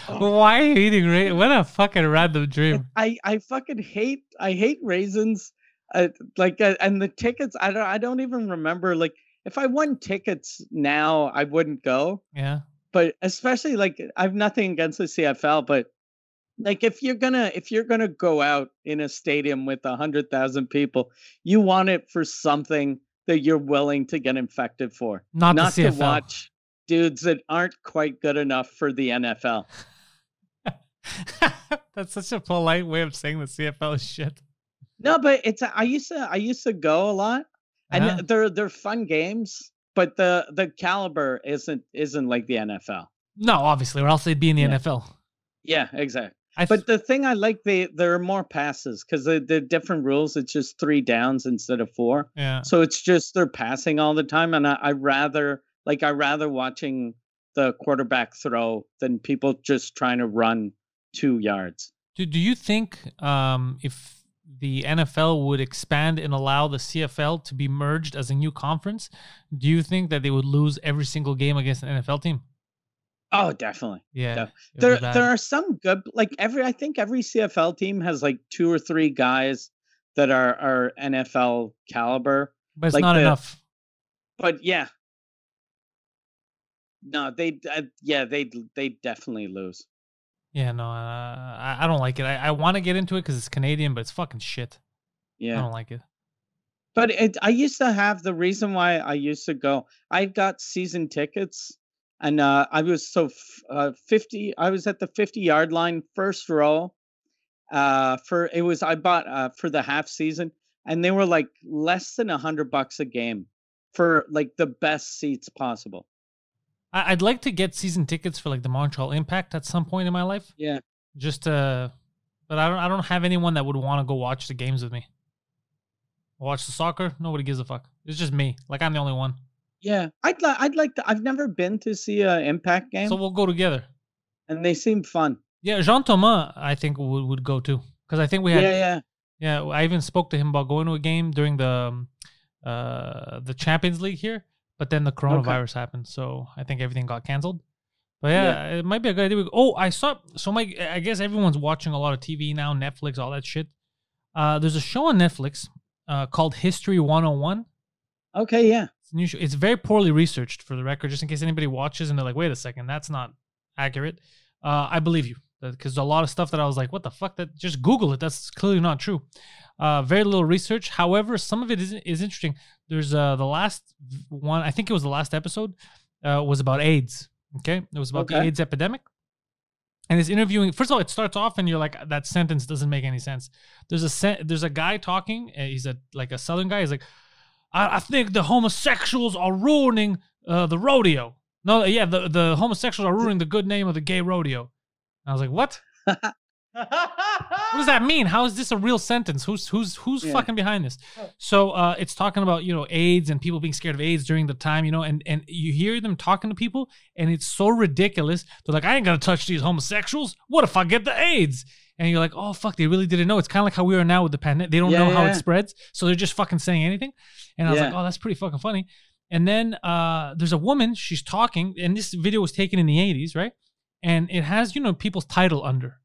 Why are you eating raisins? What a fucking random dream. <laughs> I I fucking hate I hate raisins. Uh, like uh, and the tickets I don't I don't even remember like if I won tickets now I wouldn't go. Yeah. But especially like I've nothing against the CFL, but like if you're gonna if you're gonna go out in a stadium with a hundred thousand people, you want it for something that you're willing to get infected for, Not, not to watch dudes that aren't quite good enough for the NFL. <laughs> That's such a polite way of saying the CFL is shit. No, but it's I used to I used to go a lot, and Uh-huh. they're they're fun games, but the the caliber isn't isn't like the NFL. No, obviously, or else they'd be in the Yeah. NFL. Yeah, exactly. I But the thing I like, they there are more passes because the the different rules. It's just three downs instead of four, yeah. so it's just they're passing all the time, and I, I rather like I rather watching the quarterback throw than people just trying to run two yards. Do, do you think um, if the NFL would expand and allow the CFL to be merged as a new conference, do you think that they would lose every single game against an NFL team? Oh, definitely. Yeah. Def- it would be there bad. there are some good like every I think every CFL team has like two or three guys that are are NFL caliber. but it's like not the- enough. But yeah. No, they uh, yeah, they they definitely lose. Yeah, no, uh, I, I don't like it. I, I want to get into it because it's Canadian, but it's fucking shit. Yeah. I don't like it. But it, I used to have the reason why I used to go. I got season tickets and uh I was so f- uh 50 I was at the 50 yard line first row. Uh for it was I bought uh for the half season and they were like less than a hundred bucks a game for like the best seats possible. I, I'd like to get season tickets for like the Montreal Impact at some point in my life. Yeah. Just uh, but I don't. I don't have anyone that would want to go watch the games with me. Watch the soccer. Nobody gives a fuck. It's just me. Like I'm the only one. Yeah. I'd like I'd like to I've never been to see a impact game So we'll go together. and they seem fun. Yeah, Jean Thomas, I think would would go too because I think we Yeah, had. yeah. Yeah, Yeah, I even spoke to him about going to a game during the um, uh the Champions League here, but then the coronavirus happened, so I think everything got canceled. But yeah, it might be a good idea. Oh, I saw. So my, I guess everyone's watching a lot of TV now, Netflix, all that shit. Uh, there's a show on Netflix uh, called History 101. Okay, yeah. It's new show. It's very poorly researched, for the record, just in case anybody watches and they're like, "Wait a second, that's not accurate." Uh, I believe you because a lot of stuff that I was like, "What the fuck?" That just Google it. That's clearly not true. Uh, very little research. However, some of it is is interesting. There's uh, the last one. I think it was the last episode. Uh, was about AIDS. Okay, it was about the AIDS epidemic. And it's interviewing. First of all, it starts off and you're like, that sentence doesn't make any sense. There's a sen- there's a guy talking. uh, He's a like a southern guy. He's like, I, I think the homosexuals are ruining uh, the rodeo. No, yeah, the, the homosexuals are ruining the good name of the gay rodeo. And I was like, what? What does that mean? How is this a real sentence? Who's who's who's Yeah. fucking behind this? So uh, it's talking about you know AIDS and people being scared of AIDS during the time, you know, and and you hear them talking to people, and it's so ridiculous. They're like, I ain't gonna touch these homosexuals. What if I get the AIDS? And you're like, oh fuck, they really didn't know. It's kind of like how we are now with the pandemic. They don't Yeah, know how yeah. it spreads, so they're just fucking saying anything. And I was like, oh, that's pretty fucking funny. And then uh, there's a woman, she's talking, and this video was taken in the 80s, right? And it has, you know, people's title under.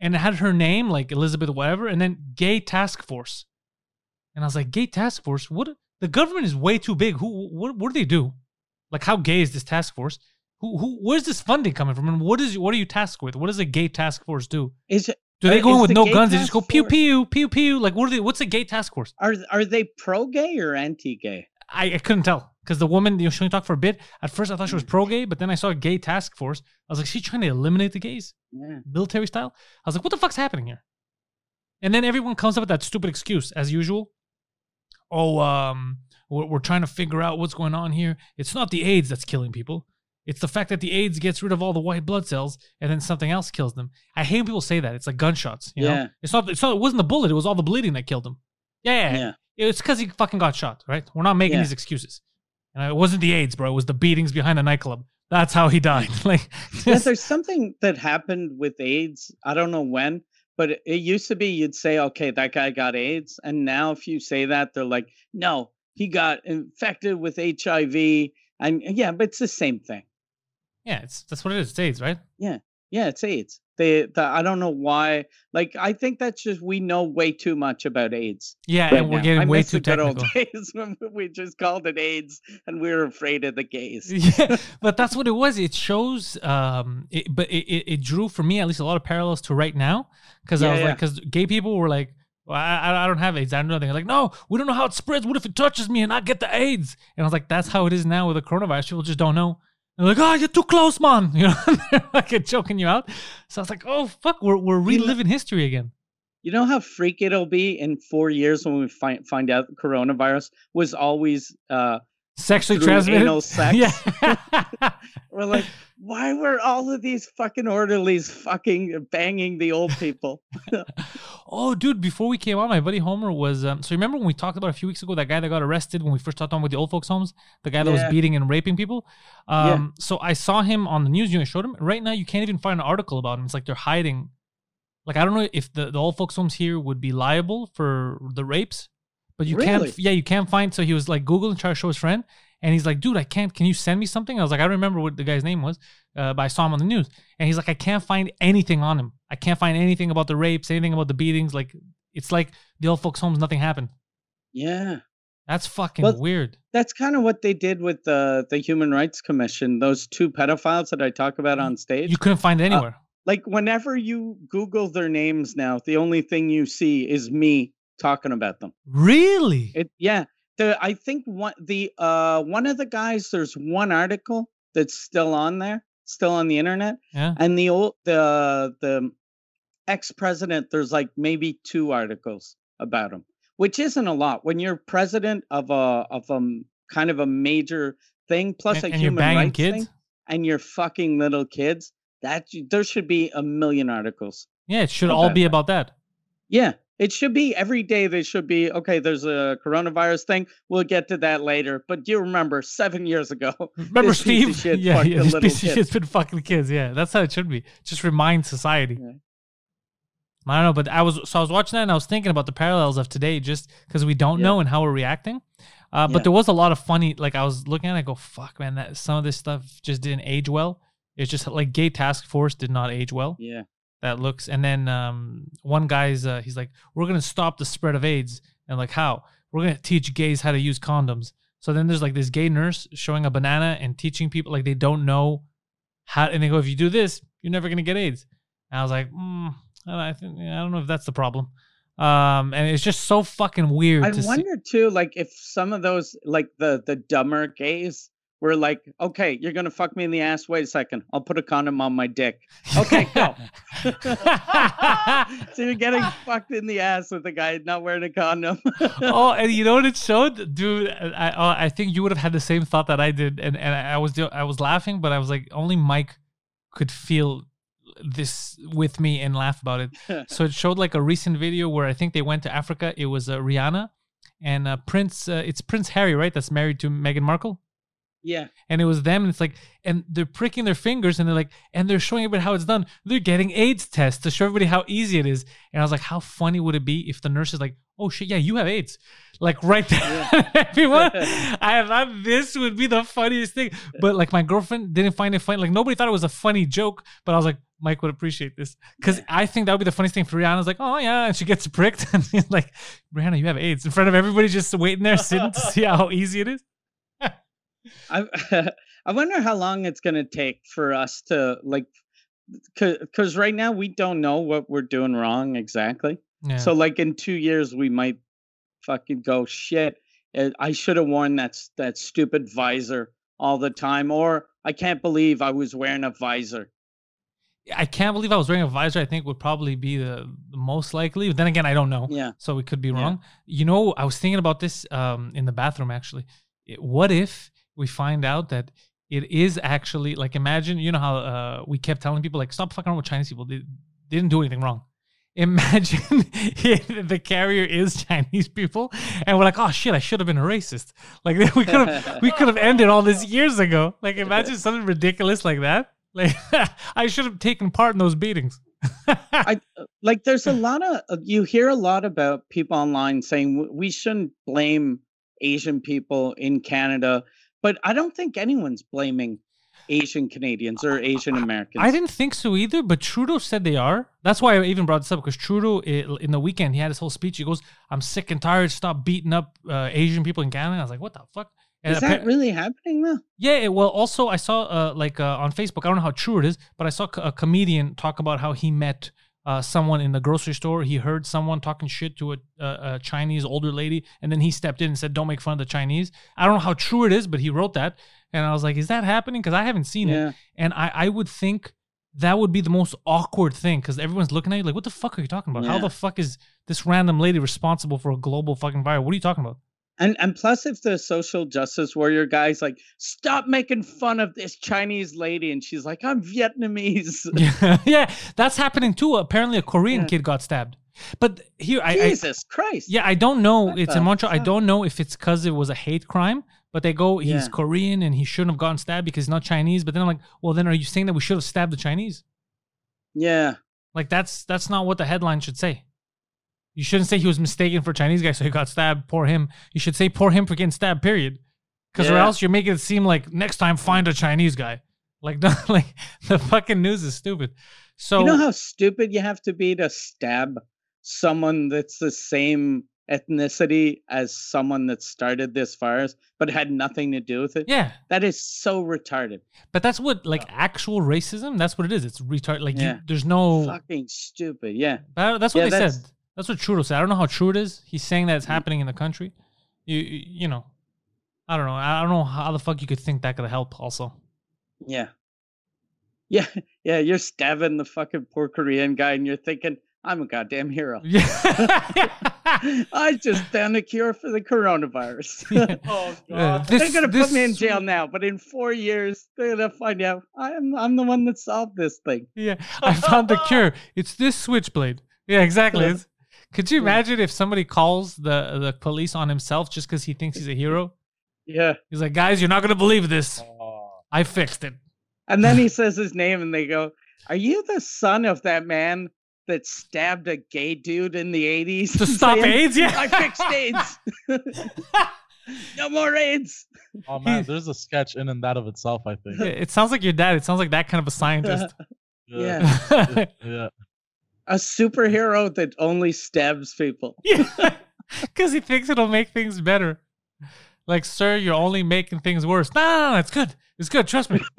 And it had her name, like Elizabeth, whatever, and then gay task force. And I was like, gay task force? What? The government is way too big. Who? What? What do they do? Like, how gay is this task force? Who? Who? Where's this funding coming from? And what is? What are you tasked with? What does a gay task force do? Is it, Do they go in with no guns? They just go pew pew pew pew. Like, what are they? What's a gay task force? are are they pro gay or anti gay? I, I couldn't tell because the woman, you know, she only talked for a bit. At first, I thought she was pro gay, but then I saw a gay task force. I was like, she's trying to eliminate the gays, Yeah. military style. I was like, what the fuck's happening here? And then everyone comes up with that stupid excuse, as usual. Oh, um, we're, we're trying to figure out what's going on here. It's not the AIDS that's killing people. It's the fact that the AIDS gets rid of all the white blood cells and then something else kills them. I hate when people say that. It's like gunshots. You know? Yeah. It's not. It's not. It wasn't the bullet. It was all the bleeding that killed him. Yeah. Yeah. It's because he fucking got shot. Right. We're not making Yeah. these excuses. And it wasn't the AIDS, bro. It was the beatings behind the nightclub. That's how he died. <laughs> like. Yeah, there's something that happened with AIDS. I don't know when, but it, it used to be you'd say, okay, that guy got AIDS. And now if you say that, they're like, no, he got infected with HIV. And yeah, but it's the same thing. Yeah. It's that's what it is. It's AIDS, right? Yeah, yeah, it's AIDS. They, the, I don't know why. Like, I think that's just we know way too much about AIDS. Yeah, right and we're now. getting I way too the good old technical. <laughs> days when we just called it AIDS and we were afraid of the gays. <laughs> yeah, but that's what it was. It shows, um, it, but it, it, it drew for me at least a lot of parallels to right now because I Yeah, was like, because gay people were like, well, I, I- I don't have AIDS. I don't know. They're like, no, we don't know how it spreads. What if it touches me and I get the AIDS? And I was like, that's how it is now with the coronavirus. People just don't know. They're like, oh, you're too close, man. <laughs> You know, they're like choking you out. So I was like, oh fuck, we're we're reliving history again. You know how freak it'll be in four years when we find find out coronavirus was always uh Sexually transmitted. anal sex. Yeah. <laughs> we're like, why were all of these fucking orderlies fucking banging the old people? <laughs> Oh, dude! Before we came on, my buddy Homer was. Um, so remember when we talked about a few weeks ago that guy that got arrested when we first talked on with the old folks' homes, the guy that was beating and raping people. Yeah. Um, so I saw him on the news. You know, showed him. Right now, you can't even find an article about him. It's like they're hiding. Like I don't know if the, the old folks' homes here would be liable for the rapes, but you Really? can't. Yeah, you can't find. So he was like Google and trying to show his friend, and he's like, "Dude, I can't. Can you send me something?" I was like, "I don't remember what the guy's name was, uh, but I saw him on the news." And he's like, "I can't find anything on him. I can't find anything about the rapes, anything about the beatings. Like it's like the old folks' homes, nothing happened. Yeah. That's fucking Well, weird." That's kind of what they did with the the Human Rights Commission. Those two pedophiles that I talk about on stage. You couldn't find it anywhere. like whenever you Google their names now, the only thing you see is me talking about them. really? It yeah. The I think one the uh one of the guys there's one article that's still on there, still on the internet, yeah. and the old the the ex president there's like maybe two articles about him, which isn't a lot when you're president of a of a kind of a major thing plus And, a and you're human banging rights kids. thing, and you're fucking little kids. That there should be a million articles. Yeah, it should all be that? about that. Yeah, it should be every day. They should be okay. There's a coronavirus thing. We'll get to that later. But do you remember seven years ago? <laughs> Remember this piece of Steve? shit <laughs> yeah, yeah. This piece of shit's been fucking kids. Yeah, that's how it should be. Just remind society. Yeah. I don't know, but I was so I was watching that and I was thinking about the parallels of today, just because we don't Yeah. know and how we're reacting. Uh, but Yeah. there was a lot of funny. Like I was looking at, it, I go, "Fuck, man!" That some of this stuff just didn't age well. It's just like Gay Task Force did not age well. Yeah, that looks and then um one guy's uh, he's like we're gonna stop the spread of aids. And like how? We're gonna teach gays how to use condoms. So then there's like this gay nurse showing a banana and teaching people like they don't know how and they go if you do this you're never gonna get aids. And i was like mm, i think i don't know if that's the problem. Um and it's just so fucking weird I to see wonder too, like if some of those, like the the dumber gays, were like, okay, you're gonna fuck me in the ass. Wait a second, I'll put a condom on my dick. <laughs> Okay, go. <laughs> so you're getting fucked in the ass with a guy not wearing a condom. oh, <laughs> and you know what it showed, dude? I oh, I think you would have had the same thought that I did, and and I was I was laughing, but I was like, only Mike could feel this with me and laugh about it. so it showed like a recent video where I think they went to Africa. It was uh, Rihanna and uh, Prince. Uh, it's Prince Harry, right? That's married to Meghan Markle. Yeah. and it was them and it's like and they're pricking their fingers and they're like and they're showing everybody how it's done. They're getting aids tests to show everybody how easy it is. And i was like how funny would it be if the nurse is like oh shit yeah you have aids. Like right there <laughs> everyone. <laughs> I thought this would be the funniest thing. But like my girlfriend didn't find it funny. Like nobody thought it was a funny joke but i was like mike would appreciate this. Because i think that would be the funniest thing for rihanna's like oh yeah and she gets pricked <laughs> and he's like rihanna you have aids in front of everybody just waiting there sitting to see how easy it is I <laughs> I wonder how long it's gonna take for us to like, because right now we don't know what we're doing wrong exactly. yeah So like in two years we might fucking go shit. uh, I should have worn that that stupid visor all the time, or I can't believe I was wearing a visor. I can't believe I was wearing a visor. I think would probably be the, the most likely. But then again, I don't know. Yeah. So we could be Yeah. wrong. You know, I was thinking about this um, in the bathroom actually. What if we find out that it is actually like imagine you know how uh, we kept telling people like stop fucking around with Chinese people. They, didn't do anything wrong. <laughs> Imagine <laughs> the carrier is Chinese people, and we're like, "Oh shit, I should have been a racist." <laughs> Like we could have, we could have ended all this years ago. Like imagine something ridiculous like that. Like I should have taken part in those beatings. I like. There's a lot of uh, you hear a lot about people online saying we shouldn't blame Asian people in Canada, but I don't think anyone's blaming Asian Canadians or Asian Americans. I didn't think so either, but Trudeau said they are. That's why I even brought this up because Trudeau, in the weekend, he had his whole speech. He goes, "I'm sick and tired. Stop beating up uh, Asian people in Canada." I was like, "What the fuck?" And Is that really happening though? Yeah, it- well, also I saw uh, like uh, on Facebook. I don't know how true it is, but I saw a comedian talk about how he met uh, someone in the grocery store. He heard someone talking shit to a, a, a Chinese older lady, and then he stepped in and said, "Don't make fun of the Chinese." I don't know how true it is, but he wrote that, and I was like, "Is that happening?" Because I haven't seen Yeah. it, and I I would think that would be the most awkward thing because everyone's looking at you like, "What the fuck are you talking about? How the fuck is this random lady responsible for a global fucking virus? What are you talking about?" And and plus, if the social justice warrior guy's like, stop making fun of this Chinese lady, and she's like, I'm Vietnamese. yeah, <laughs> yeah, that's happening too. Apparently, a Korean Yeah. kid got stabbed. But here, I, I Jesus Christ. yeah, I don't know. What it's in Montreal. I don't know if it's because it was a hate crime. But they go, he's Yeah. Korean and he shouldn't have gotten stabbed because he's not Chinese. But then I'm like, well, then are you saying that we should have stabbed the Chinese? Yeah. Like that's that's not what the headline should say. You shouldn't say he was mistaken for a Chinese guy, so he got stabbed. Poor him. You should say poor him for getting stabbed. Period. Because or else you're making it seem like next time find a Chinese guy. Like, <laughs> don't- like the fucking news is stupid. So you know how stupid you have to be to stab someone that's the same ethnicity as someone that started this virus, but had nothing to do with it? yeah, That is so retarded. but that's what like actual racism. That's what it is. It's retarded Like you, there's no. Fucking stupid. Yeah. That's what Yeah, they that's- said. That's what Trudeau said. I don't know how true it is. He's saying that it's happening in the country. You, you, know, I don't know. I don't know how the fuck you could think that could help. Also, Yeah. Yeah. <laughs> Yeah. You're stabbing the fucking poor Korean guy and you're thinking, I'm a goddamn hero. <laughs> yeah. <laughs> I just found a cure for the coronavirus. Oh Uh, god. this- they're gonna put me in jail now, but in four years they're gonna find out I'm I'm the one that solved this thing. Yeah, I found the cure. It's this switchblade. Yeah, exactly. It's- could you imagine if somebody calls the the police on himself just because he thinks he's a hero? Yeah. He's like, guys, you're not gonna believe this. Oh. I fixed it. And then he <laughs> says his name and they go, Are you the son of that man that stabbed a gay dude in the 80s? To <laughs> stop saying, AIDS? Yeah. I fixed AIDS. <laughs> no more AIDS. Oh man, there's a sketch in and that of itself. I think. It sounds like your dad. It sounds like that kind of a scientist. Yeah. Yeah. A superhero that only stabs people. <laughs> Yeah, <laughs> because he thinks it'll make things better. Like, sir, you're only making things worse. No, no, no, it's good. It's good. Trust me. <laughs>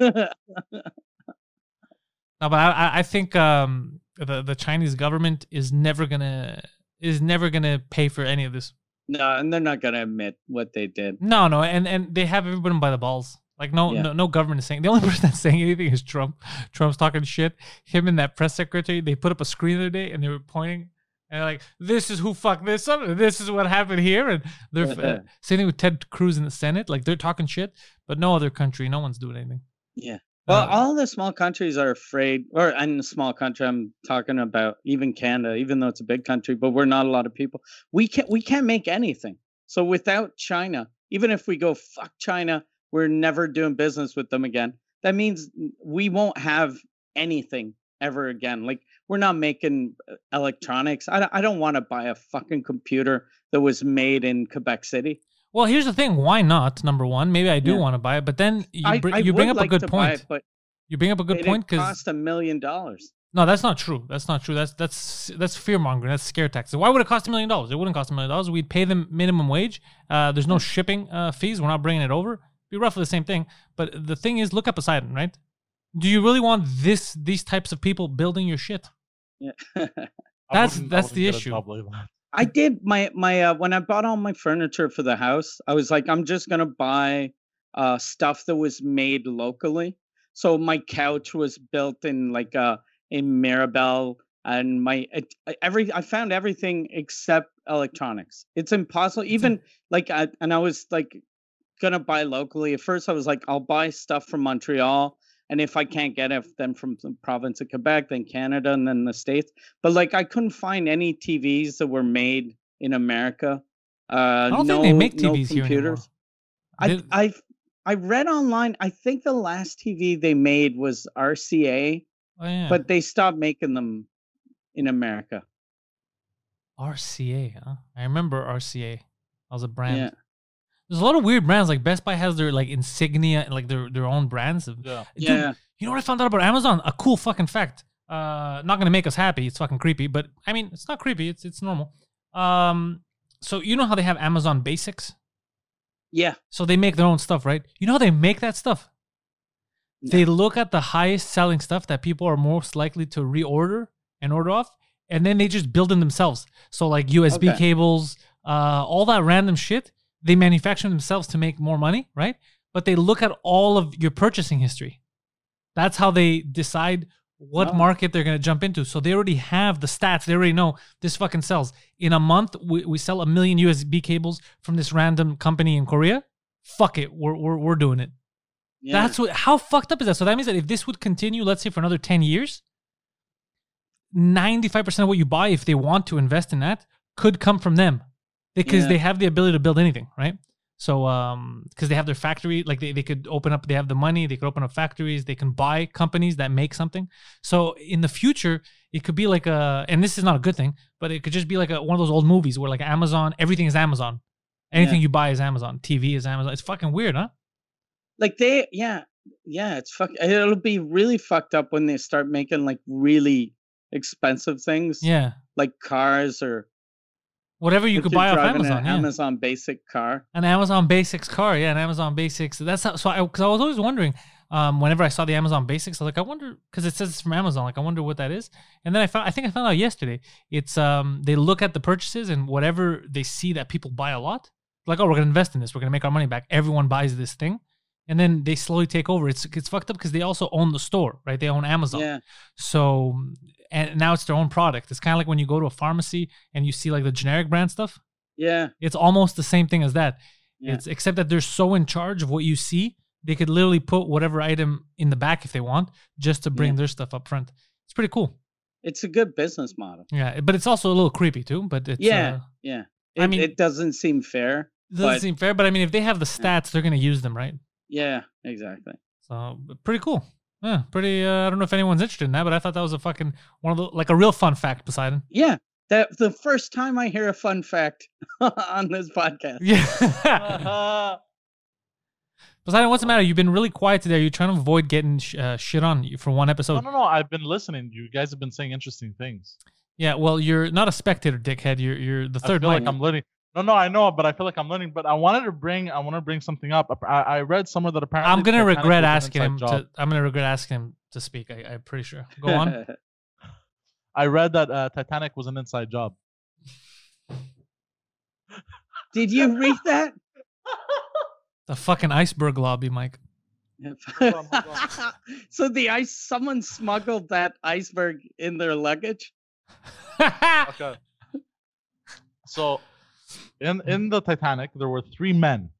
No, but I, I- think um, the the Chinese government is never gonna is never gonna pay for any of this. no, and they're not gonna admit what they did. No, no, and and they have everybody by the balls. Like no, Yeah. no, no government is saying. The only <laughs> person that's saying anything is Trump. Trump's talking shit. Him and that press secretary, they put up a screen the other day and they were pointing and they're like, "This is who fucked this up. This is what happened here." And they're uh, same thing with Ted Cruz in the Senate. Like they're talking shit, but no other country, no one's doing anything. Yeah. Well, Uh, all the small countries are afraid, or in a small country, I'm talking about even Canada, even though it's a big country, but we're not a lot of people. We can't we can't make anything. So without China, even if we go fuck China, we're never doing business with them again. That means we won't have anything ever again. Like we're not making uh, electronics. I don't, I don't want to buy a fucking computer that was made in Quebec City. Well, here's the thing. Why not? Number one, maybe I do Yeah. want to buy it, but then you, br- I you bring up like a good point. it, but you bring up a good point because it cost a million dollars. no, that's not true. That's not true. That's that's that's fear mongering. That's scare tactics. Why would it cost a million dollars? It wouldn't cost a million dollars. We'd pay them minimum wage. Uh, there's no shipping uh, fees. We're not bringing it over. Be roughly the same thing. But the thing is, look at Poseidon, right? Do you really want this these types of people building your shit? Yeah. <laughs> That's- that's the wouldn't get a issue. job like that. I did my my uh, when I bought all my furniture for the house. I was like, I'm just gonna buy uh, stuff that was made locally. So my couch was built in like uh in Mirabel, and my it, every I found everything except electronics. It's impossible. Even like I, and I was like gonna buy locally. At first, I was like, I'll buy stuff from Montreal. And if I can't get it, then from the province of Quebec, then Canada, and then the States but like I couldn't find any TVs that were made in America. Uh, I don't no, think they make no TVs here anymore. computers. I I I read online. I think the last TV they made was RCA, Oh, yeah. but they stopped making them in America. RCA, huh? I remember RCA. That was a brand. Yeah. There's a lot of weird brands. Like Best Buy has their like insignia and like their their own brands. Yeah. Dude, Yeah. You know what I found out about Amazon? A cool fucking fact. Uh, not gonna make us happy. It's fucking creepy, but I mean, it's not creepy. It's it's normal. Um, so you know how they have Amazon Basics? Yeah. So they make their own stuff, right? You know how they make that stuff? They look at the highest selling stuff that people are most likely to reorder and order off, and then they just build them themselves. So like USB Okay. cables, uh, all that random shit, they manufacture themselves to make more money, right? But they look at all of your purchasing history. That's how they decide what Oh. market they're gonna jump into. So they already have the stats. They already know this fucking sells. In a month, we, we sell a million USB cables from this random company in Korea. Fuck it, we're we're, we're doing it. Yeah. That's what. How fucked up is that? So that means that if this would continue, let's say for another ten years, ninety-five percent of what you buy, if they want to invest in that, could come from them, because Yeah. they have the ability to build anything, right? So, um, because they have their factory, like they, they could open up, they have the money, they could open up factories, they can buy companies that make something. So in the future, it could be like a, and this is not a good thing, but it could just be like a, one of those old movies where like Amazon, everything is Amazon. Anything Yeah. you buy is Amazon. TV is Amazon. It's fucking weird, huh? like they yeah yeah it's fuck it'll be really fucked up when they start making like really expensive things Yeah. like cars or Whatever you could buy off Amazon. an yeah. Amazon basic car An Amazon Basics car, yeah, an Amazon Basics. That's how, so. I because I was always wondering, um, whenever I saw the Amazon Basics, I was like, I wonder because it says it's from Amazon. Like, I wonder what that is. And then I found, I think I found out yesterday. It's um, they look at the purchases and whatever they see that people buy a lot, like, oh, we're gonna invest in this. We're gonna make our money back. Everyone buys this thing, and then they slowly take over. It's it's fucked up because they also own the store, right? They own Amazon. yeah So and now it's their own product. It's kind of like when you go to a pharmacy and you see like the generic brand stuff. yeah It's almost the same thing as that. Yeah. It's except that they're so in charge of what you see, they could literally put whatever item in the back if they want, just to bring Yeah. their stuff up front. It's pretty cool. it's a good business model Yeah, but it's also a little creepy too. But it's yeah uh, yeah I mean- it doesn't seem fair it doesn't But- seem fair. But I mean, if they have the stats, they're gonna use them, right? yeah exactly So pretty cool. Yeah, pretty. Uh, I don't know if anyone's interested in that, but I thought that was a fucking one of the like a real fun fact, Poseidon. yeah that the first time i hear a fun fact <laughs> on this podcast Yeah. <laughs> Poseidon, what's the matter? You've been really quiet today. Are you trying to avoid getting sh- uh, shit on you for one episode? no, no. No. I've been listening. You guys have been saying interesting things. Yeah, well, you're not a spectator, dickhead. You're you're the I third feel mic. like I'm learning. No, no, I know, but I feel like I'm learning. But I wanted to bring, I want to bring something up. I, I read somewhere that apparently I'm gonna regret asking him job. to. I'm gonna regret asking him to speak. I, I'm pretty sure. Go on. <laughs> I read that uh, Titanic was an inside job. did you read that <laughs> the fucking iceberg lobby, Mike. <laughs> so the ice someone smuggled that iceberg in their luggage Okay. So, in in the Titanic, there were three men.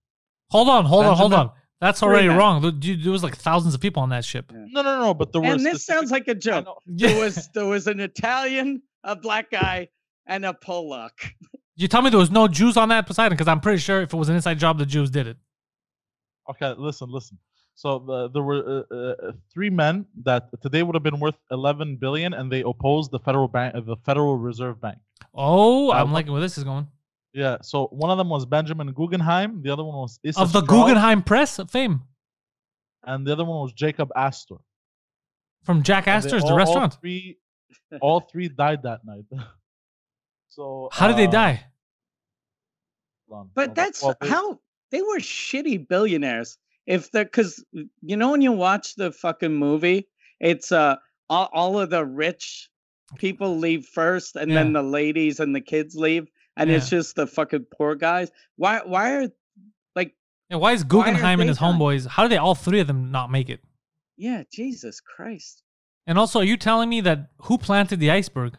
hold on, hold on, hold Benjamin- on. That's already men. wrong. There- Dude, there was like thousands of people on that ship. No, no, no. But there were. and this specific- sounds like a I joke know. <laughs> there was there was an italian a black guy and a polak You tell me there was no Jews on that Poseidon because I'm pretty sure if it was an inside job, the Jews did it. Okay, listen, listen. So the, there were uh, uh, three men that today would have been worth 11 billion, and they opposed the federal bank, uh, the Federal Reserve Bank. Oh, Uh, I'm what- liking where this is going. Yeah. So one of them was Benjamin Guggenheim. The other one was Issa Of the Straub, Guggenheim Press fame and the other one was Jacob Astor. from Jack And they Astor's, the all restaurant. three, all three died that night. <laughs> so How did they uh, die? hold on, But hold on. that's Well, they- how they were shitty billionaires. If they're because you know when you watch the fucking movie, it's uh all, all of the rich people leave first, and then the ladies and the kids leave, and it's just the fucking poor guys. Why? Why are like? Yeah, why is why Guggenheim and his dying? homeboys? How do they all three of them not make it? Yeah, Jesus Christ. And also, are you telling me that who planted the iceberg?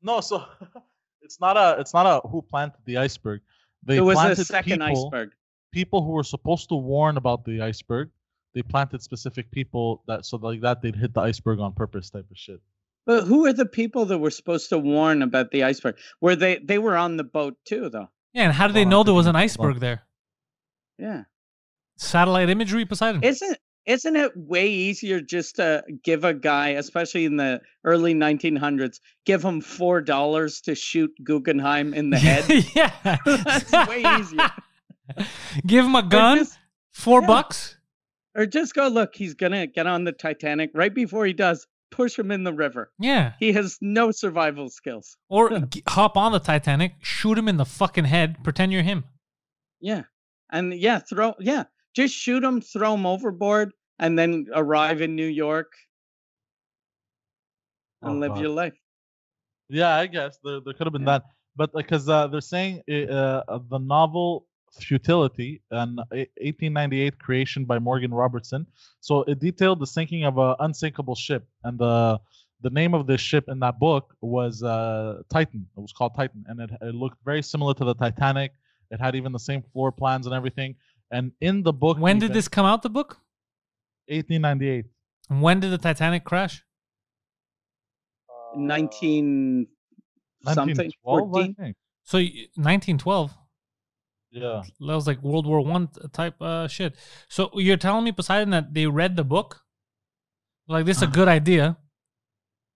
No, so <laughs> it's not a it's not a who planted the iceberg. They it was planted a second people, iceberg. people who were supposed to warn about the iceberg. They planted specific people that so like that they'd hit the iceberg on purpose type of shit. But who are the people that were supposed to warn about the iceberg? Were they? They were on the boat too, though. Yeah, and how did they oh, know there was an <laughs> iceberg there? Yeah. Satellite imagery, Poseidon. Isn't isn't it way easier just to give a guy, especially in the early 1900s, give him four dollars to shoot Guggenheim in the <laughs> head? yeah, That's way easier. <laughs> Give him a gun, just, four yeah. bucks. or just go look. He's gonna get on the Titanic right before he does. Push him in the river. Yeah, He has no survival skills. <laughs> or g- hop on the Titanic, shoot him in the fucking head, pretend you're him. Yeah, and yeah, throw yeah, just shoot him, throw him overboard, and then arrive in New York and Oh, live God. your life. Yeah, I guess there there could have been Yeah. that, but because uh, they're saying uh, uh, the novel Futility, an 1898 creation by Morgan Robertson. So it detailed the sinking of an unsinkable ship, and the the name of this ship in that book was uh, Titan. It was called Titan, and it, it looked very similar to the Titanic. It had even the same floor plans and everything. And in the book, When did even- this come out? The book. 1898. And when did the Titanic crash? Uh, 19 something 1912, I 14 think. So 1912. Yeah. That was like World War One type uh, shit. So you're telling me, Poseidon, that they read the book? Like this is a good idea.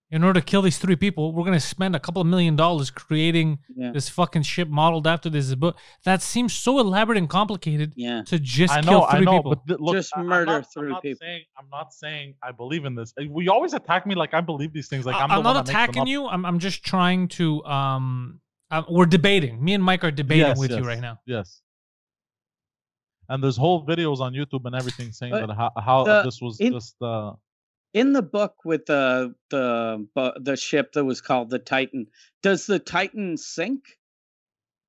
In order to kill these three people, we're gonna spend a couple of million dollars creating yeah this fucking ship modeled after this book. That seems so elaborate and complicated yeah to just I kill know, I three know, people. but th- look, Just I- I'm murder not- I'm three not people. Saying, I'm not saying I believe in this. We always attack me like I believe these things. Like I- I'm, I'm, not that makes them attacking you. I'm I'm just trying to um. Uh, we're debating. Me and Mike are debating Yes, with you right now. Yes. And there's whole videos on YouTube and everything saying But that how, how the- this was in- just uh in the book with the the the ship that was called the titan does the titan sink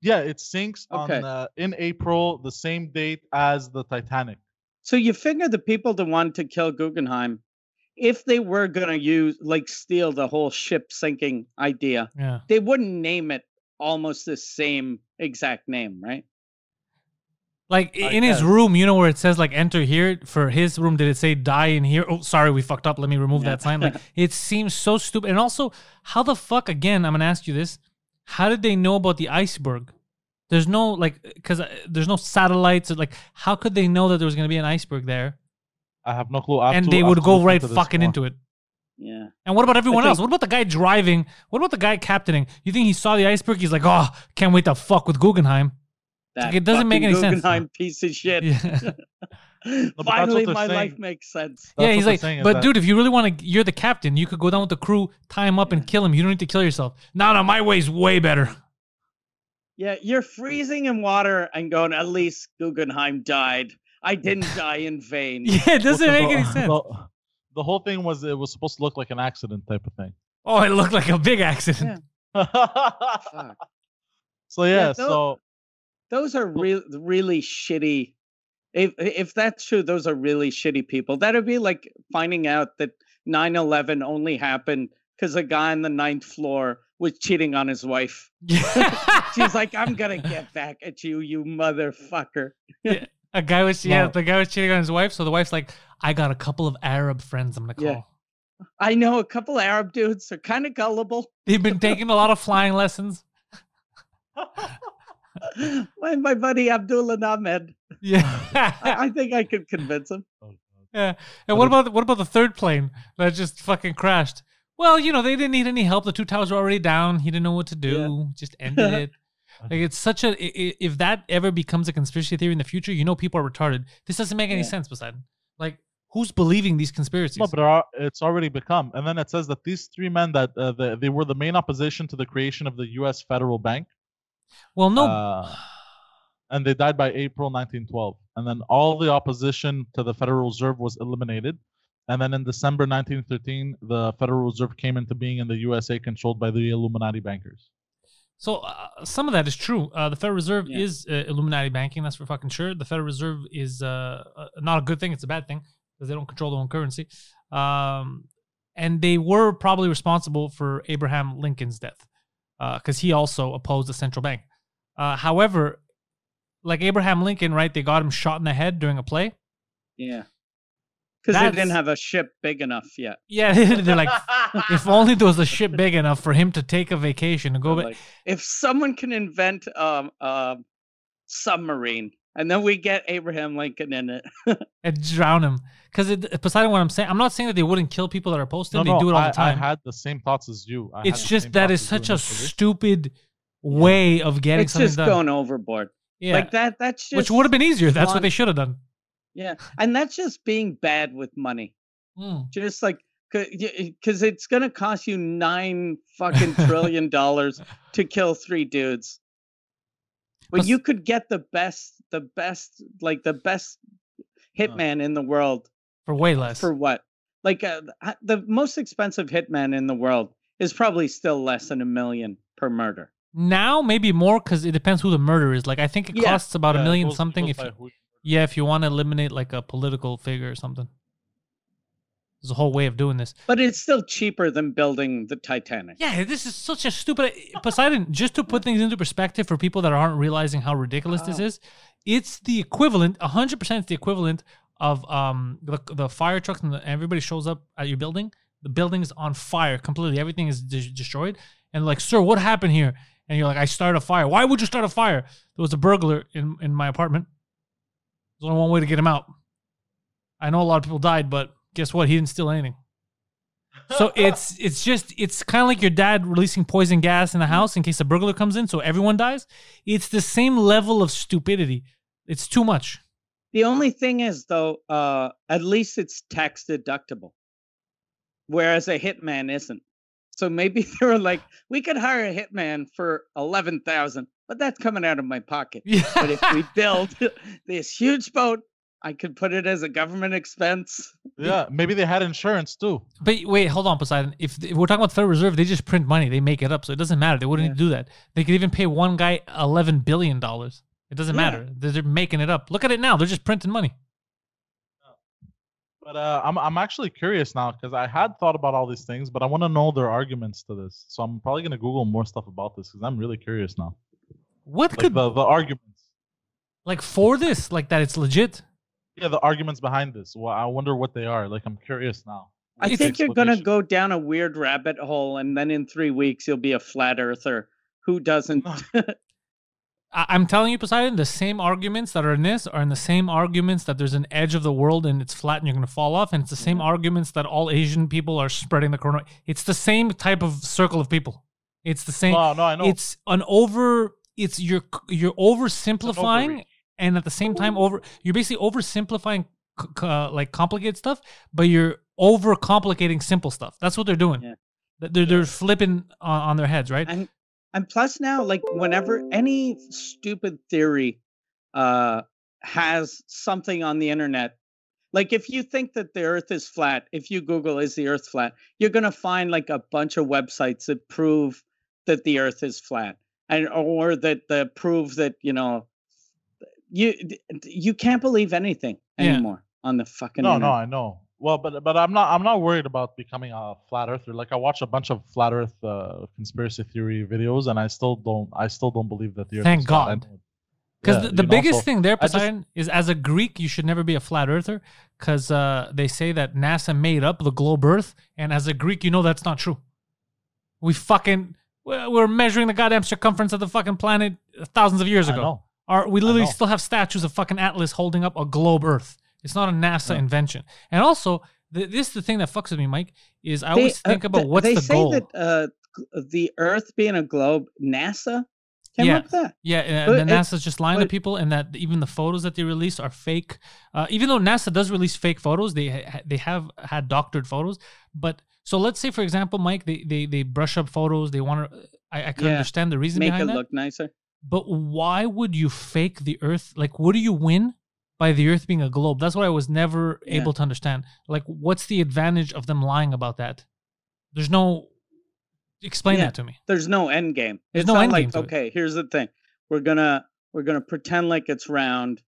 yeah it sinks Okay. on uh, in April the same date as the Titanic. so you figure the people that wanted to kill guggenheim if they were going to use like steal the whole ship sinking idea Yeah. they wouldn't name it almost the same exact name right Like i- I in his room, you know where it says like enter here. For his room, did it say die in here? Oh, sorry, we fucked up. Let me remove Yeah. that sign. Like <laughs> it seems so stupid. And also, how the fuck again? I'm gonna ask you this: How did they know about the iceberg? There's no like, because uh, there's no satellites. Like, how could they know that there was gonna be an iceberg there? I have no clue. I have and to- they would go right fucking more. into it. Yeah And what about everyone think- else? What about the guy driving? What about the guy captaining? You think he saw the iceberg? He's like, oh, can't wait to fuck with Guggenheim. that it doesn't make fucking any sense. guggenheim piece of shit Yeah. <laughs> that's finally they're my life makes sense That's yeah, he's like, saying but that- dude, if you really want to, you're the captain. You could go down with the crew, tie him up, and kill him. You don't need to kill yourself. No, no, my way's way better. Yeah, you're freezing in water and going, at least Guggenheim died. I didn't <laughs> die in vain. Yeah, it doesn't make any sense. <laughs> The, the whole thing was it was supposed to look like an accident type of thing. Oh, it looked like a big accident. <laughs> Fuck. so yeah, Yeah, tho- so Those are real, really shitty. If if that's true, those are really shitty people. That'd be like finding out that 9-11 only happened because a guy on the ninth floor was cheating on his wife. <laughs> She's like, I'm gonna get back at you, you motherfucker. A guy was yeah, No. the guy was cheating on his wife. So the wife's like, I got a couple of Arab friends. I'm gonna call. Yeah. I know a couple Arab dudes are kind of gullible. They've been <laughs> taking a lot of flying lessons. <laughs> my, my buddy Abdullah Ahmed. Yeah. I, I think I could convince him. Oh, Yeah. And what about what about the third plane that just fucking crashed? Well, you know, they didn't need any help. The two towers were already down. He didn't know what to do. Just <laughs> ended it. Like it's such a if that ever becomes a conspiracy theory in the future, you know people are retarded. This doesn't make any Yeah. sense, Poseidon. Like who's believing these conspiracies? No, but are- it's already become. And then it says that these three men that uh, the, they were the main opposition to the creation of the U.S. Federal Bank, well, no. uh, and they died by April 1912. And then all the opposition to the Federal Reserve was eliminated. And then in December 1913, the Federal Reserve came into being in the USA, controlled by the Illuminati bankers. So uh, some of that is true. Uh, the Federal Reserve Yeah. is uh, Illuminati banking. That's for fucking sure. The Federal Reserve is uh, uh, not a good thing. It's a bad thing because they don't control their own currency. Um, and they were probably responsible for Abraham Lincoln's death because he also opposed the central bank. Uh, however, like Abraham Lincoln, right? They got him shot in the head during a play. Yeah. Because they didn't have a ship big enough yet. Yeah, <laughs> they're like, <laughs> if only there was a ship big enough for him to take a vacation and go back. Like, if someone can invent um a submarine and then we get Abraham Lincoln in it. <laughs> and drown him. Because Poseidon, what I'm saying, I'm not saying that they wouldn't kill people that are posting. No, they no, do it all I, the time. I had the same thoughts as you. I it's just same that thoughts is as you such a stupid way of getting it's something just done. going overboard. yeah, Like that that's just which would have been easier. That's what they should have done. Yeah. And that's just being bad with money. Mm. Just like because it's gonna cost you nine fucking <laughs> trillion dollars to kill three dudes. But you could get the best, the best, like the best hitman in the world For way less. for what? Like uh, the most expensive hitman in the world is probably still less than a million per murder. now, maybe more because it depends who the murder is. Like I think it Yeah. costs about Yeah, a million something. If you, yeah, if you want to eliminate like a political figure or something. There's a whole way of doing this. But it's still cheaper than building the Titanic. Yeah, this is such a stupid Poseidon. Just to put things into perspective for people that aren't realizing how ridiculous this is, it's the equivalent. hundred percent, the equivalent of um the, the fire trucks and the, everybody shows up at your building. The building's on fire completely. Everything is de- destroyed. And like, sir, what happened here? And you're like, I started a fire. Why would you start a fire? There was a burglar in in my apartment. There's only one way to get him out. I know a lot of people died, but guess what? He didn't steal anything. So <laughs> it's it's just it's kind of like your dad releasing poison gas in the house in case a burglar comes in, so everyone dies. It's the same level of stupidity. It's too much. The only thing is, though, uh, at least it's tax deductible, whereas a hitman isn't. So maybe <laughs> they were like, we could hire a hitman for eleven thousand, but that's coming out of my pocket. But if we <laughs> build <laughs> this huge boat, I could put it as a government expense. Yeah, maybe they had insurance too. But wait, hold on, Poseidon. If, if we're talking about Federal Reserve, they just print money. They make it up, so it doesn't matter. They wouldn't Yeah. need to do that. They could even pay one guy eleven billion dollars. It doesn't Yeah. matter. They're, they're making it up. Look at it now. They're just printing money. But uh, I'm I'm actually curious now because I had thought about all these things, but I want to know their arguments to this. So I'm probably gonna Google more stuff about this because I'm really curious now. What Like could the the arguments. like for this like that? It's legit. Yeah, the arguments behind this. Well, I wonder what they are. Like I'm curious now. I think you're gonna go down a weird rabbit hole, and then in three weeks you'll be a flat earther who doesn't. <laughs> I- I'm telling you, Poseidon, the same arguments that are in this are in the same arguments that there's an edge of the world and it's flat and you're going to fall off. And it's the same arguments that all Asian people are spreading the corona. It's the same type of circle of people. It's the same. No, no, I know. It's an over. It's you're you're oversimplifying, and at the same time over. You're basically oversimplifying uh, like complicated stuff, but you're over complicating simple stuff. That's what they're doing. Yeah. They're they're flipping on, on their heads, right? and and plus now like whenever any stupid theory uh has something on the internet like if you think that the earth is flat if you google is the earth flat you're going to find like a bunch of websites that prove that the earth is flat and or that that prove that you know you you can't believe anything Yeah. anymore on the fucking no, no. I know. Well, but but I'm not I'm not worried about becoming a flat earther. Like I watch a bunch of flat Earth uh, conspiracy theory videos, and I still don't I still don't believe that the Earth. Thank is God. know- Because Yeah, the, you the know, biggest so thing there, I just- Poseidon, is as a Greek, you should never be a flat earther because uh, they say that NASA made up the globe Earth, and as a Greek, you know that's not true. We fucking we're we're measuring the goddamn circumference of the fucking planet thousands of years I ago. know. Are we literally know. still have statues of fucking Atlas holding up a globe Earth? It's not a NASA Yeah. invention. And also, th- this is the thing that fucks with me, Mike. Is I They- always uh, think about th- what's they the say goal. that uh, g- the Earth being a globe, NASA came Yeah. up with that. Yeah, and But then it- NASA's just lying to but- people, and that even the photos that they release are fake. Uh, even though NASA does release fake photos, they ha- they have had doctored photos. But so let's say, for example, Mike, they they, they brush up photos. They want to. I, I can Yeah. understand the reason Make it behind that. look nicer. But why would you fake the Earth? Like, what do you win by the Earth being a globe? That's what I was never Yeah. able to understand. Like, what's the advantage of them lying about that? There's no. Explain Yeah. that to me. There's no end game. There's it's no not end like game to it. okay, here's the thing. We're gonna we're gonna pretend like it's round.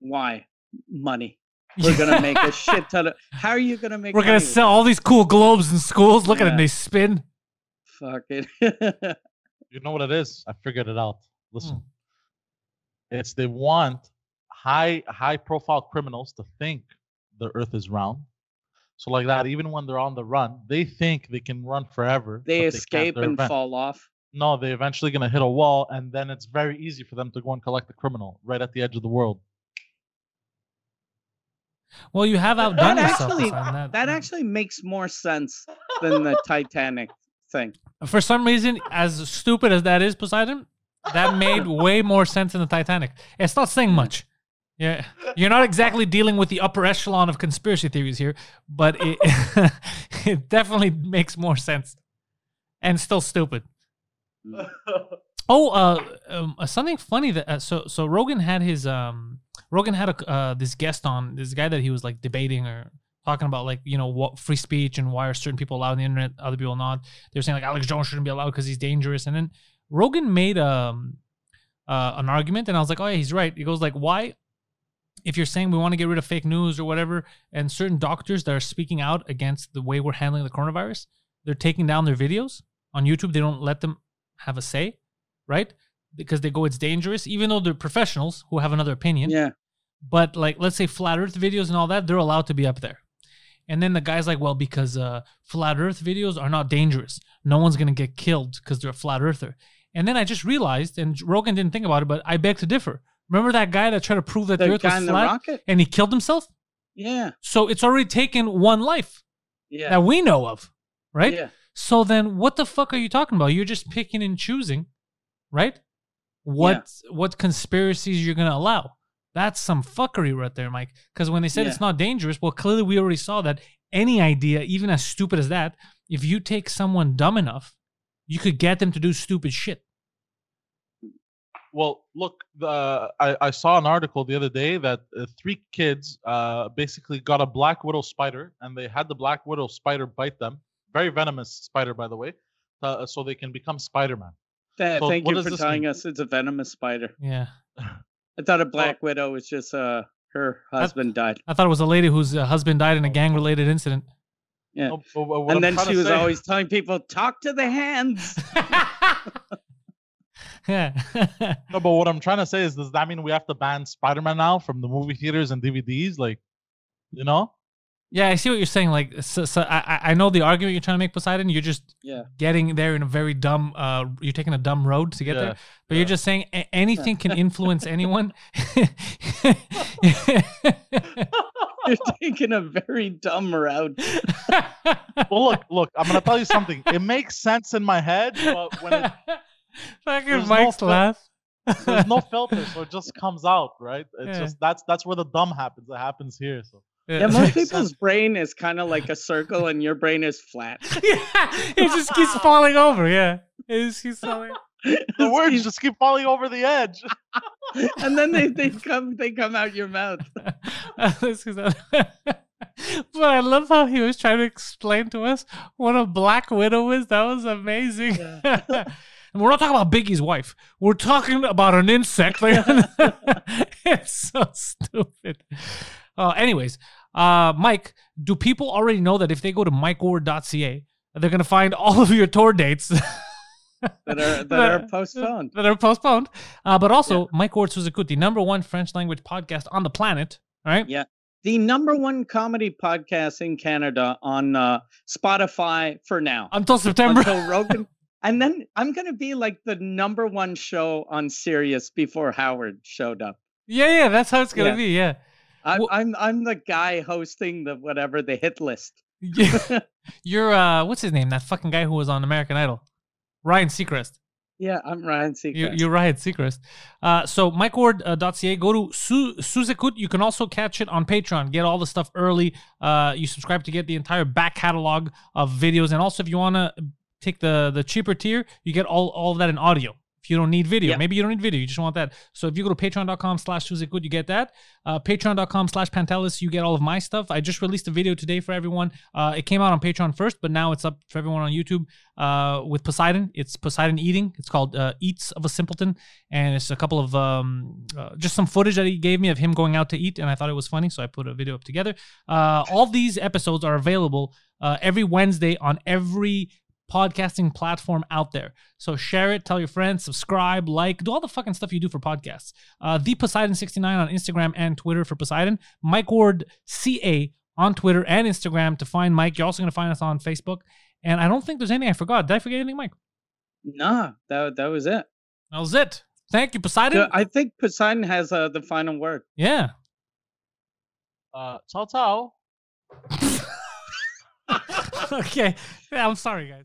Why? Money. We're gonna make a shit ton of. How are you gonna make? We're gonna sell all these cool globes in schools. Look at them; they spin. Fuck it. <laughs> You know what it is? I figured it out. Listen, Hmm. it's they want high high profile criminals to think the Earth is round. So like that, even when they're on the run, they think they can run forever. they escape They're and event- fall off. No, they're eventually gonna hit a wall, and then it's very easy for them to go and collect the criminal right at the edge of the world. Well, you have That outdone yourself. actually, that, that actually makes more sense than the <laughs> Titanic thing. for some reason, as stupid as that is, Poseidon, that made <laughs> way more sense than the Titanic. It's not saying much. Yeah, you're not exactly dealing with the upper echelon of conspiracy theories here, but it <laughs> it definitely makes more sense, and still stupid. Oh, uh, um, uh, something funny that uh, so so Rogan had his um Rogan had a uh, this guest on this guy that he was like debating or talking about like you know what free speech and why are certain people allowed on the internet, other people not. They're saying like Alex Jones shouldn't be allowed because he's dangerous, and then Rogan made um uh, an argument, and I was like, oh yeah, he's right. He goes like, why? If you're saying we want to get rid of fake news or whatever, and certain doctors that are speaking out against the way we're handling the coronavirus, they're taking down their videos on YouTube. They don't let them have a say, right? Because they go, it's dangerous, even though they're professionals who have another opinion. Yeah. But like, let's say flat Earth videos and all that, they're allowed to be up there. And then the guy's like, well, because uh, flat Earth videos are not dangerous. No one's gonna get killed because they're a flat Earther. And then I just realized, and Rogan didn't think about it, but I beg to differ. Remember that guy that tried to prove that the, The Earth was flat and he killed himself? Yeah. So it's already taken one life Yeah. that we know of, right? Yeah. So then, what the fuck are you talking about? You're just picking and choosing, right? What what conspiracies you're gonna allow? That's some fuckery right there, Mike. Because when they said Yeah. it's not dangerous, well, clearly we already saw that any idea, even as stupid as that, if you take someone dumb enough, you could get them to do stupid shit. Well, look, the I, I saw an article the other day that uh, three kids uh, basically got a black widow spider, and they had the black widow spider bite them. Very venomous spider, by the way, uh, so they can become Spider-Man. Th- So Thank you for telling mean? us it's a venomous spider. Yeah, <laughs> I thought a Black Widow was just uh her husband died. I thought it was a lady whose uh, husband died in a gang-related incident. Yeah. No, but what- what and I'm then she was say- always telling people, talk to the hands. <laughs> yeah. No, but what I'm trying to say is, does that mean we have to ban Spider-Man now from the movie theaters and DVDs? Like, you know? Yeah, I see what you're saying. Like, so, so I, I- I know the argument you're trying to make, Poseidon. You're just Yeah. getting there in a very dumb. Uh, you're taking a dumb road to get Yeah, there. But you're just saying a- anything can <laughs> influence anyone. <laughs> You're taking a very dumb route. <laughs> Well, look, look. I'm gonna tell you something. It makes sense in my head, but when it, Fucking There's no Mike's laugh. there's no filter, so it just comes out, right? It's Yeah. just that's that's where the dumb happens. It happens here. So Yeah, most <laughs> people's brain is kind of like a circle and your brain is flat. <laughs> yeah, it just keeps <laughs> falling over. Yeah, it just keeps falling. the words just keep falling over the edge. and then they, they come they come out your mouth. This is a- but I love how he was trying to explain to us what a black widow is. That was amazing. and we're not talking about Biggie's wife. We're talking about an insect. it's so stupid. Uh, anyways, uh, Mike, do people already know that if they go to mikeward.ca, they're gonna find all of your tour dates <laughs> that are that are postponed. that are postponed. Uh, but also, Mike Ward Sous Écoute, number one French language podcast on the planet. right? Yeah. The number one comedy podcast in Canada on uh, Spotify for now. Until September. Until <laughs> Rogan And then I'm gonna be like the number one show on Sirius before Howard showed up. Yeah, yeah, that's how it's gonna Yeah. be. Yeah. I, Well- I'm I'm the guy hosting the whatever the hit list. Yeah. <laughs> You're uh, what's his name? That fucking guy who was on American Idol, Ryan Seacrest. Yeah, I'm Ryan Seacrest. You, you're Ryan Seacrest. Uh, so MikeWard.ca. Go to Su- Sous Écoute. You can also catch it on Patreon. Get all the stuff early. Uh, you subscribe to get the entire back catalog of videos, and also if you want to take the the cheaper tier, you get all all of that in audio. If you don't need video, maybe you don't need video, you just want that. So if you go to patreon.com slash Sous Écoute, you get that. Uh, patreon.com slash Pantelis, you get all of my stuff. I just released a video today for everyone. Uh, it came out on Patreon first, but now it's up for everyone on YouTube uh, with Poseidon. It's Poseidon eating. It's called uh, Eats of a Simpleton, and it's a couple of um, uh, just some footage that he gave me of him going out to eat, and I thought it was funny, so I put a video up together. Uh, all these episodes are available uh, every Wednesday on every podcasting platform out there. So share it, tell your friends, subscribe, like, do all the fucking stuff you do for podcasts. Uh, the Poseidon69 on Instagram and Twitter for Poseidon. Mike Ward CA on Twitter and Instagram to find Mike. You're also going to find us on Facebook. And I don't think there's anything I forgot. Did I forget anything, Mike? Nah, that that was it. That was it. Thank you, Poseidon. So I think Poseidon has uh, the final word. yeah. Uh, ciao, ciao. <laughs> okay. Yeah, I'm sorry, guys.